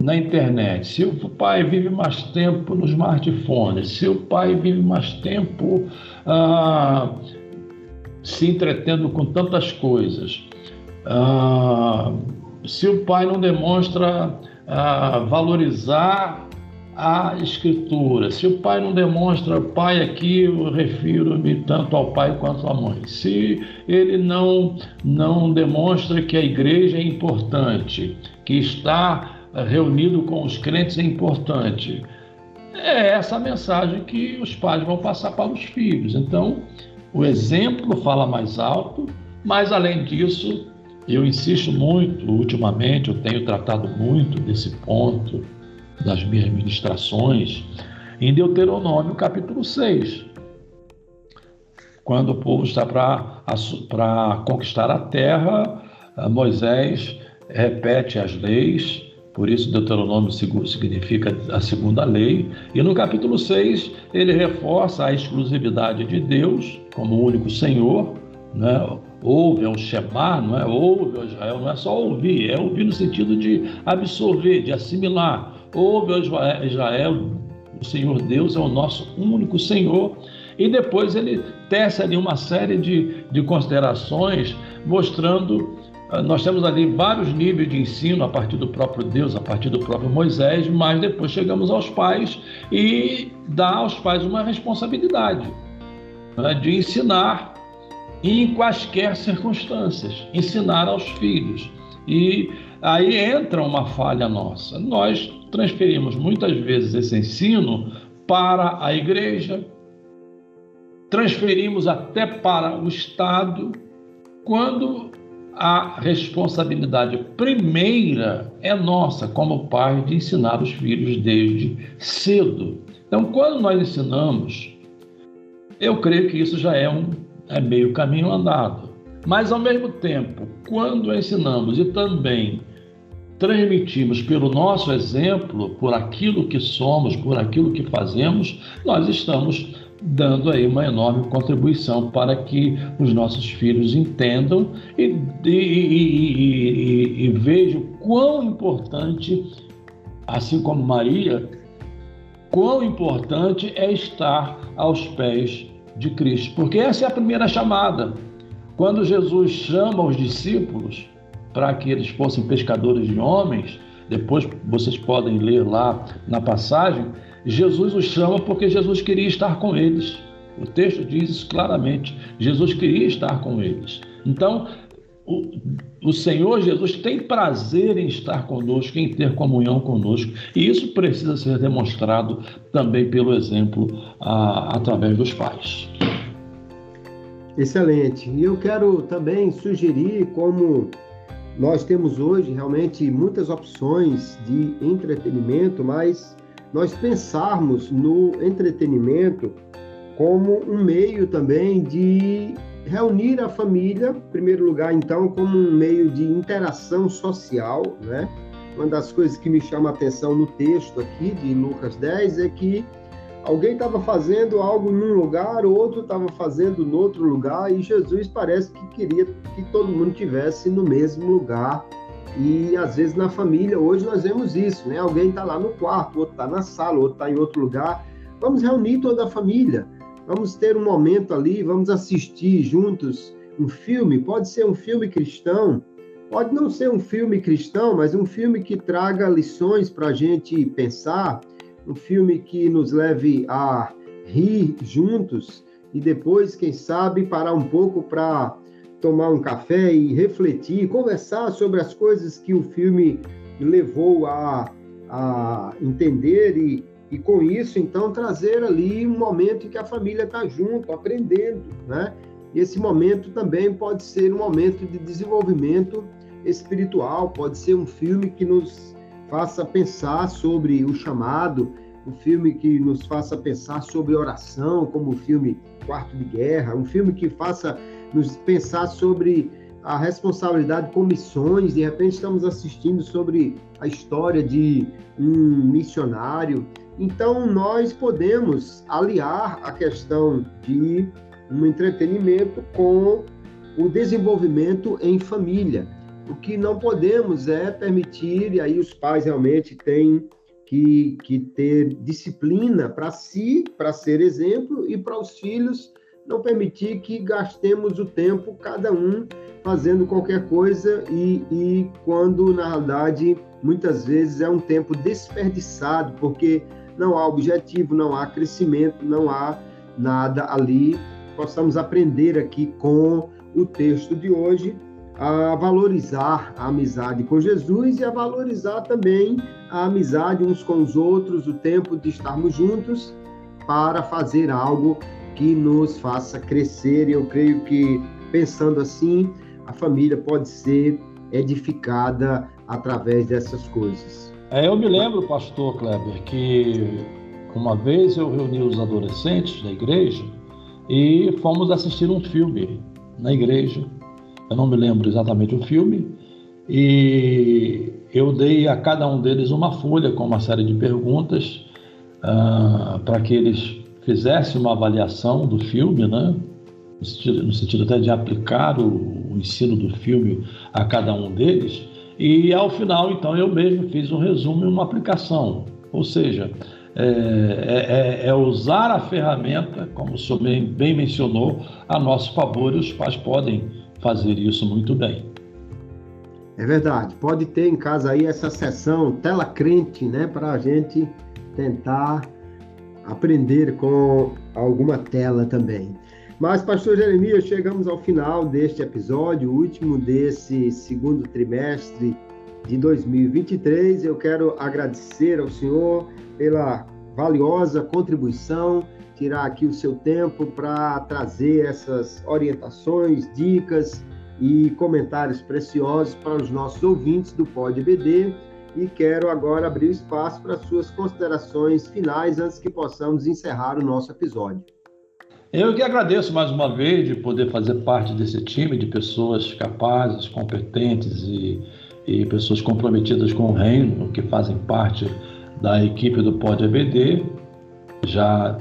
na internet, se o pai vive mais tempo no smartphone, se o pai vive mais tempo ah, se entretendo com tantas coisas, ah, se o pai não demonstra a valorizar a escritura. Se o pai não demonstra pai aqui, eu refiro-me tanto ao pai quanto à mãe. Se ele não não demonstra que a igreja é importante, que está reunido com os crentes é importante, é essa a mensagem que os pais vão passar para os filhos. Então, o exemplo fala mais alto, mas além disso, eu insisto muito, ultimamente, eu tenho tratado muito desse ponto das minhas ministrações, em Deuteronômio capítulo 6. Quando o povo está para conquistar a terra, Moisés repete as leis, por isso Deuteronômio significa a segunda lei, e no capítulo 6 ele reforça a exclusividade de Deus como único Senhor, né? ouve, é um Shema, não é? Ouve, Israel, não é só ouvir, é ouvir no sentido de absorver, de assimilar. Ouve, ó Israel, o Senhor Deus é o nosso único Senhor. E depois ele tece ali uma série de, de considerações mostrando. Ah, nós temos ali vários níveis de ensino a partir do próprio Deus, a partir do próprio Moisés, mas depois chegamos aos pais e dá aos pais uma responsabilidade né, de ensinar e em quaisquer circunstâncias, ensinar aos filhos. E aí entra uma falha nossa. Nós transferimos muitas vezes esse ensino para a igreja, transferimos até para o Estado, quando a responsabilidade primeira é nossa, como pai, de ensinar os filhos desde cedo. Então, quando nós ensinamos, eu creio que isso já é um é meio caminho andado. Mas, ao mesmo tempo, quando ensinamos e também transmitimos pelo nosso exemplo, por aquilo que somos, por aquilo que fazemos, nós estamos dando aí uma enorme contribuição para que os nossos filhos entendam e, e, e, e vejam quão importante, assim como Maria, quão importante é estar aos pés de Cristo, porque essa é a primeira chamada. Quando Jesus chama os discípulos para que eles fossem pescadores de homens, depois vocês podem ler lá na passagem, Jesus os chama porque Jesus queria estar com eles. O texto diz isso claramente. Jesus queria estar com eles. Então, o, o Senhor Jesus tem prazer em estar conosco, em ter comunhão conosco, e isso precisa ser demonstrado também pelo exemplo a, através dos pais. Excelente. E eu quero também sugerir como nós temos hoje realmente muitas opções de entretenimento, mas nós pensarmos no entretenimento como um meio também de reunir a família, em primeiro lugar, então, como um meio de interação social, né? Uma das coisas que me chama a atenção no texto aqui de Lucas 10 é que alguém estava fazendo algo num lugar, outro estava fazendo no outro lugar, e Jesus parece que queria que todo mundo tivesse no mesmo lugar. E às vezes na família, hoje nós vemos isso, né? Alguém está lá no quarto, outro está na sala, outro está em outro lugar. Vamos reunir toda a família. Vamos ter um momento ali, vamos assistir juntos um filme, pode ser um filme cristão, pode não ser um filme cristão, mas um filme que traga lições para a gente pensar, um filme que nos leve a rir juntos e depois, quem sabe, parar um pouco para tomar um café e refletir, conversar sobre as coisas que o filme levou a, a entender e, e com isso, então, trazer ali um momento em que a família está junto, aprendendo, né? E esse momento também pode ser um momento de desenvolvimento espiritual, pode ser um filme que nos faça pensar sobre o chamado, um filme que nos faça pensar sobre oração, como o filme Quarto de Guerra, um filme que faça nos pensar sobre a responsabilidade com missões, de repente estamos assistindo sobre a história de um missionário. Então, nós podemos aliar a questão de um entretenimento com o desenvolvimento em família. O que não podemos é permitir, e aí os pais realmente têm que, que ter disciplina para si, para ser exemplo, e para os filhos não permitir que gastemos o tempo, cada um fazendo qualquer coisa, e, e quando, na realidade, muitas vezes é um tempo desperdiçado, porque não há objetivo, não há crescimento, não há nada ali. Possamos aprender aqui com o texto de hoje a valorizar a amizade com Jesus e a valorizar também a amizade uns com os outros, o tempo de estarmos juntos para fazer algo que nos faça crescer. Eu creio que, pensando assim, a família pode ser edificada através dessas coisas. É, eu me lembro, pastor Kleber, que uma vez eu reuni os adolescentes da igreja e fomos assistir um filme na igreja. Eu não me lembro exatamente o filme. E eu dei a cada um deles uma folha com uma série de perguntas uh, para que eles fizessem uma avaliação do filme, né? no, sentido, no sentido até de aplicar o, o ensino do filme a cada um deles. E ao final, então, eu mesmo fiz um resumo e uma aplicação. Ou seja, é, é, é, é usar a ferramenta, como o senhor bem, bem mencionou, a nosso favor e os pais podem fazer isso muito bem. É verdade. Pode ter em casa aí essa sessão tela crente, né, para a gente tentar aprender com alguma tela também. Mas, Pastor Jeremias, chegamos ao final deste episódio, último desse segundo trimestre de 2023. Eu quero agradecer ao Senhor pela valiosa contribuição, tirar aqui o seu tempo para trazer essas orientações, dicas e comentários preciosos para os nossos ouvintes do Pod BD. E quero agora abrir espaço para suas considerações finais antes que possamos encerrar o nosso episódio. Eu que agradeço mais uma vez de poder fazer parte desse time de pessoas capazes, competentes e, e pessoas comprometidas com o reino, que fazem parte da equipe do Pod ABD. Já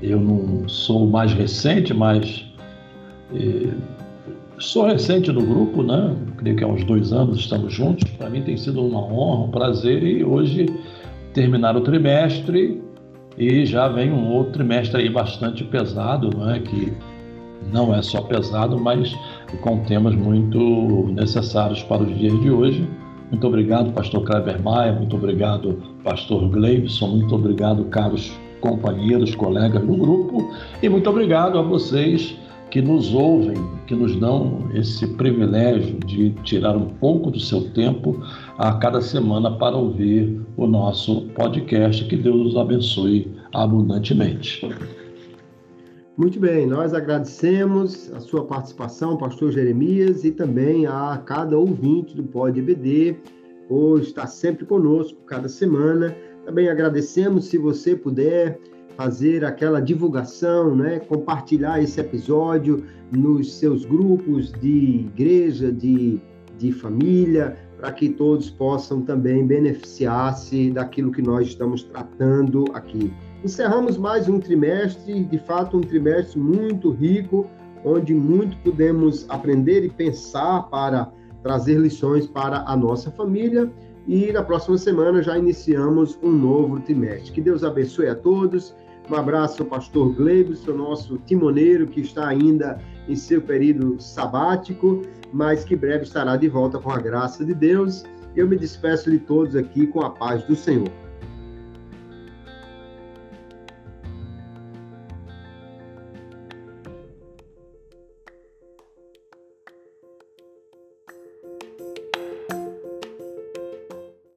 eu não sou mais recente, mas sou recente no grupo, né? Creio que há uns dois anos estamos juntos. Para mim tem sido uma honra, um prazer e hoje terminar o trimestre e já vem um outro trimestre aí bastante pesado, não é? Que não é só pesado, mas com temas muito necessários para os dias de hoje. Muito obrigado, pastor Kleber Maia, muito obrigado, pastor Gleibson, muito obrigado, caros companheiros, colegas do grupo, e muito obrigado a vocês que nos ouvem, que nos dão esse privilégio de tirar um pouco do seu tempo a cada semana para ouvir o nosso podcast. Que Deus nos abençoe abundantemente. Muito bem, nós agradecemos a sua participação, pastor Jeremias, e também a cada ouvinte do Pod EBD, por estar sempre conosco cada semana. Também agradecemos se você puder fazer aquela divulgação, né? compartilhar esse episódio nos seus grupos de igreja, de, de família, para que todos possam também beneficiar-se daquilo que nós estamos tratando aqui. Encerramos mais um trimestre, de fato, um trimestre muito rico, onde muito podemos aprender e pensar para trazer lições para a nossa família. E na próxima semana já iniciamos um novo trimestre. Que Deus abençoe a todos Um abraço ao pastor Gleibson, nosso timoneiro, que está ainda em seu período sabático, mas que breve estará de volta com a graça de Deus. Eu me despeço de todos aqui com a paz do Senhor.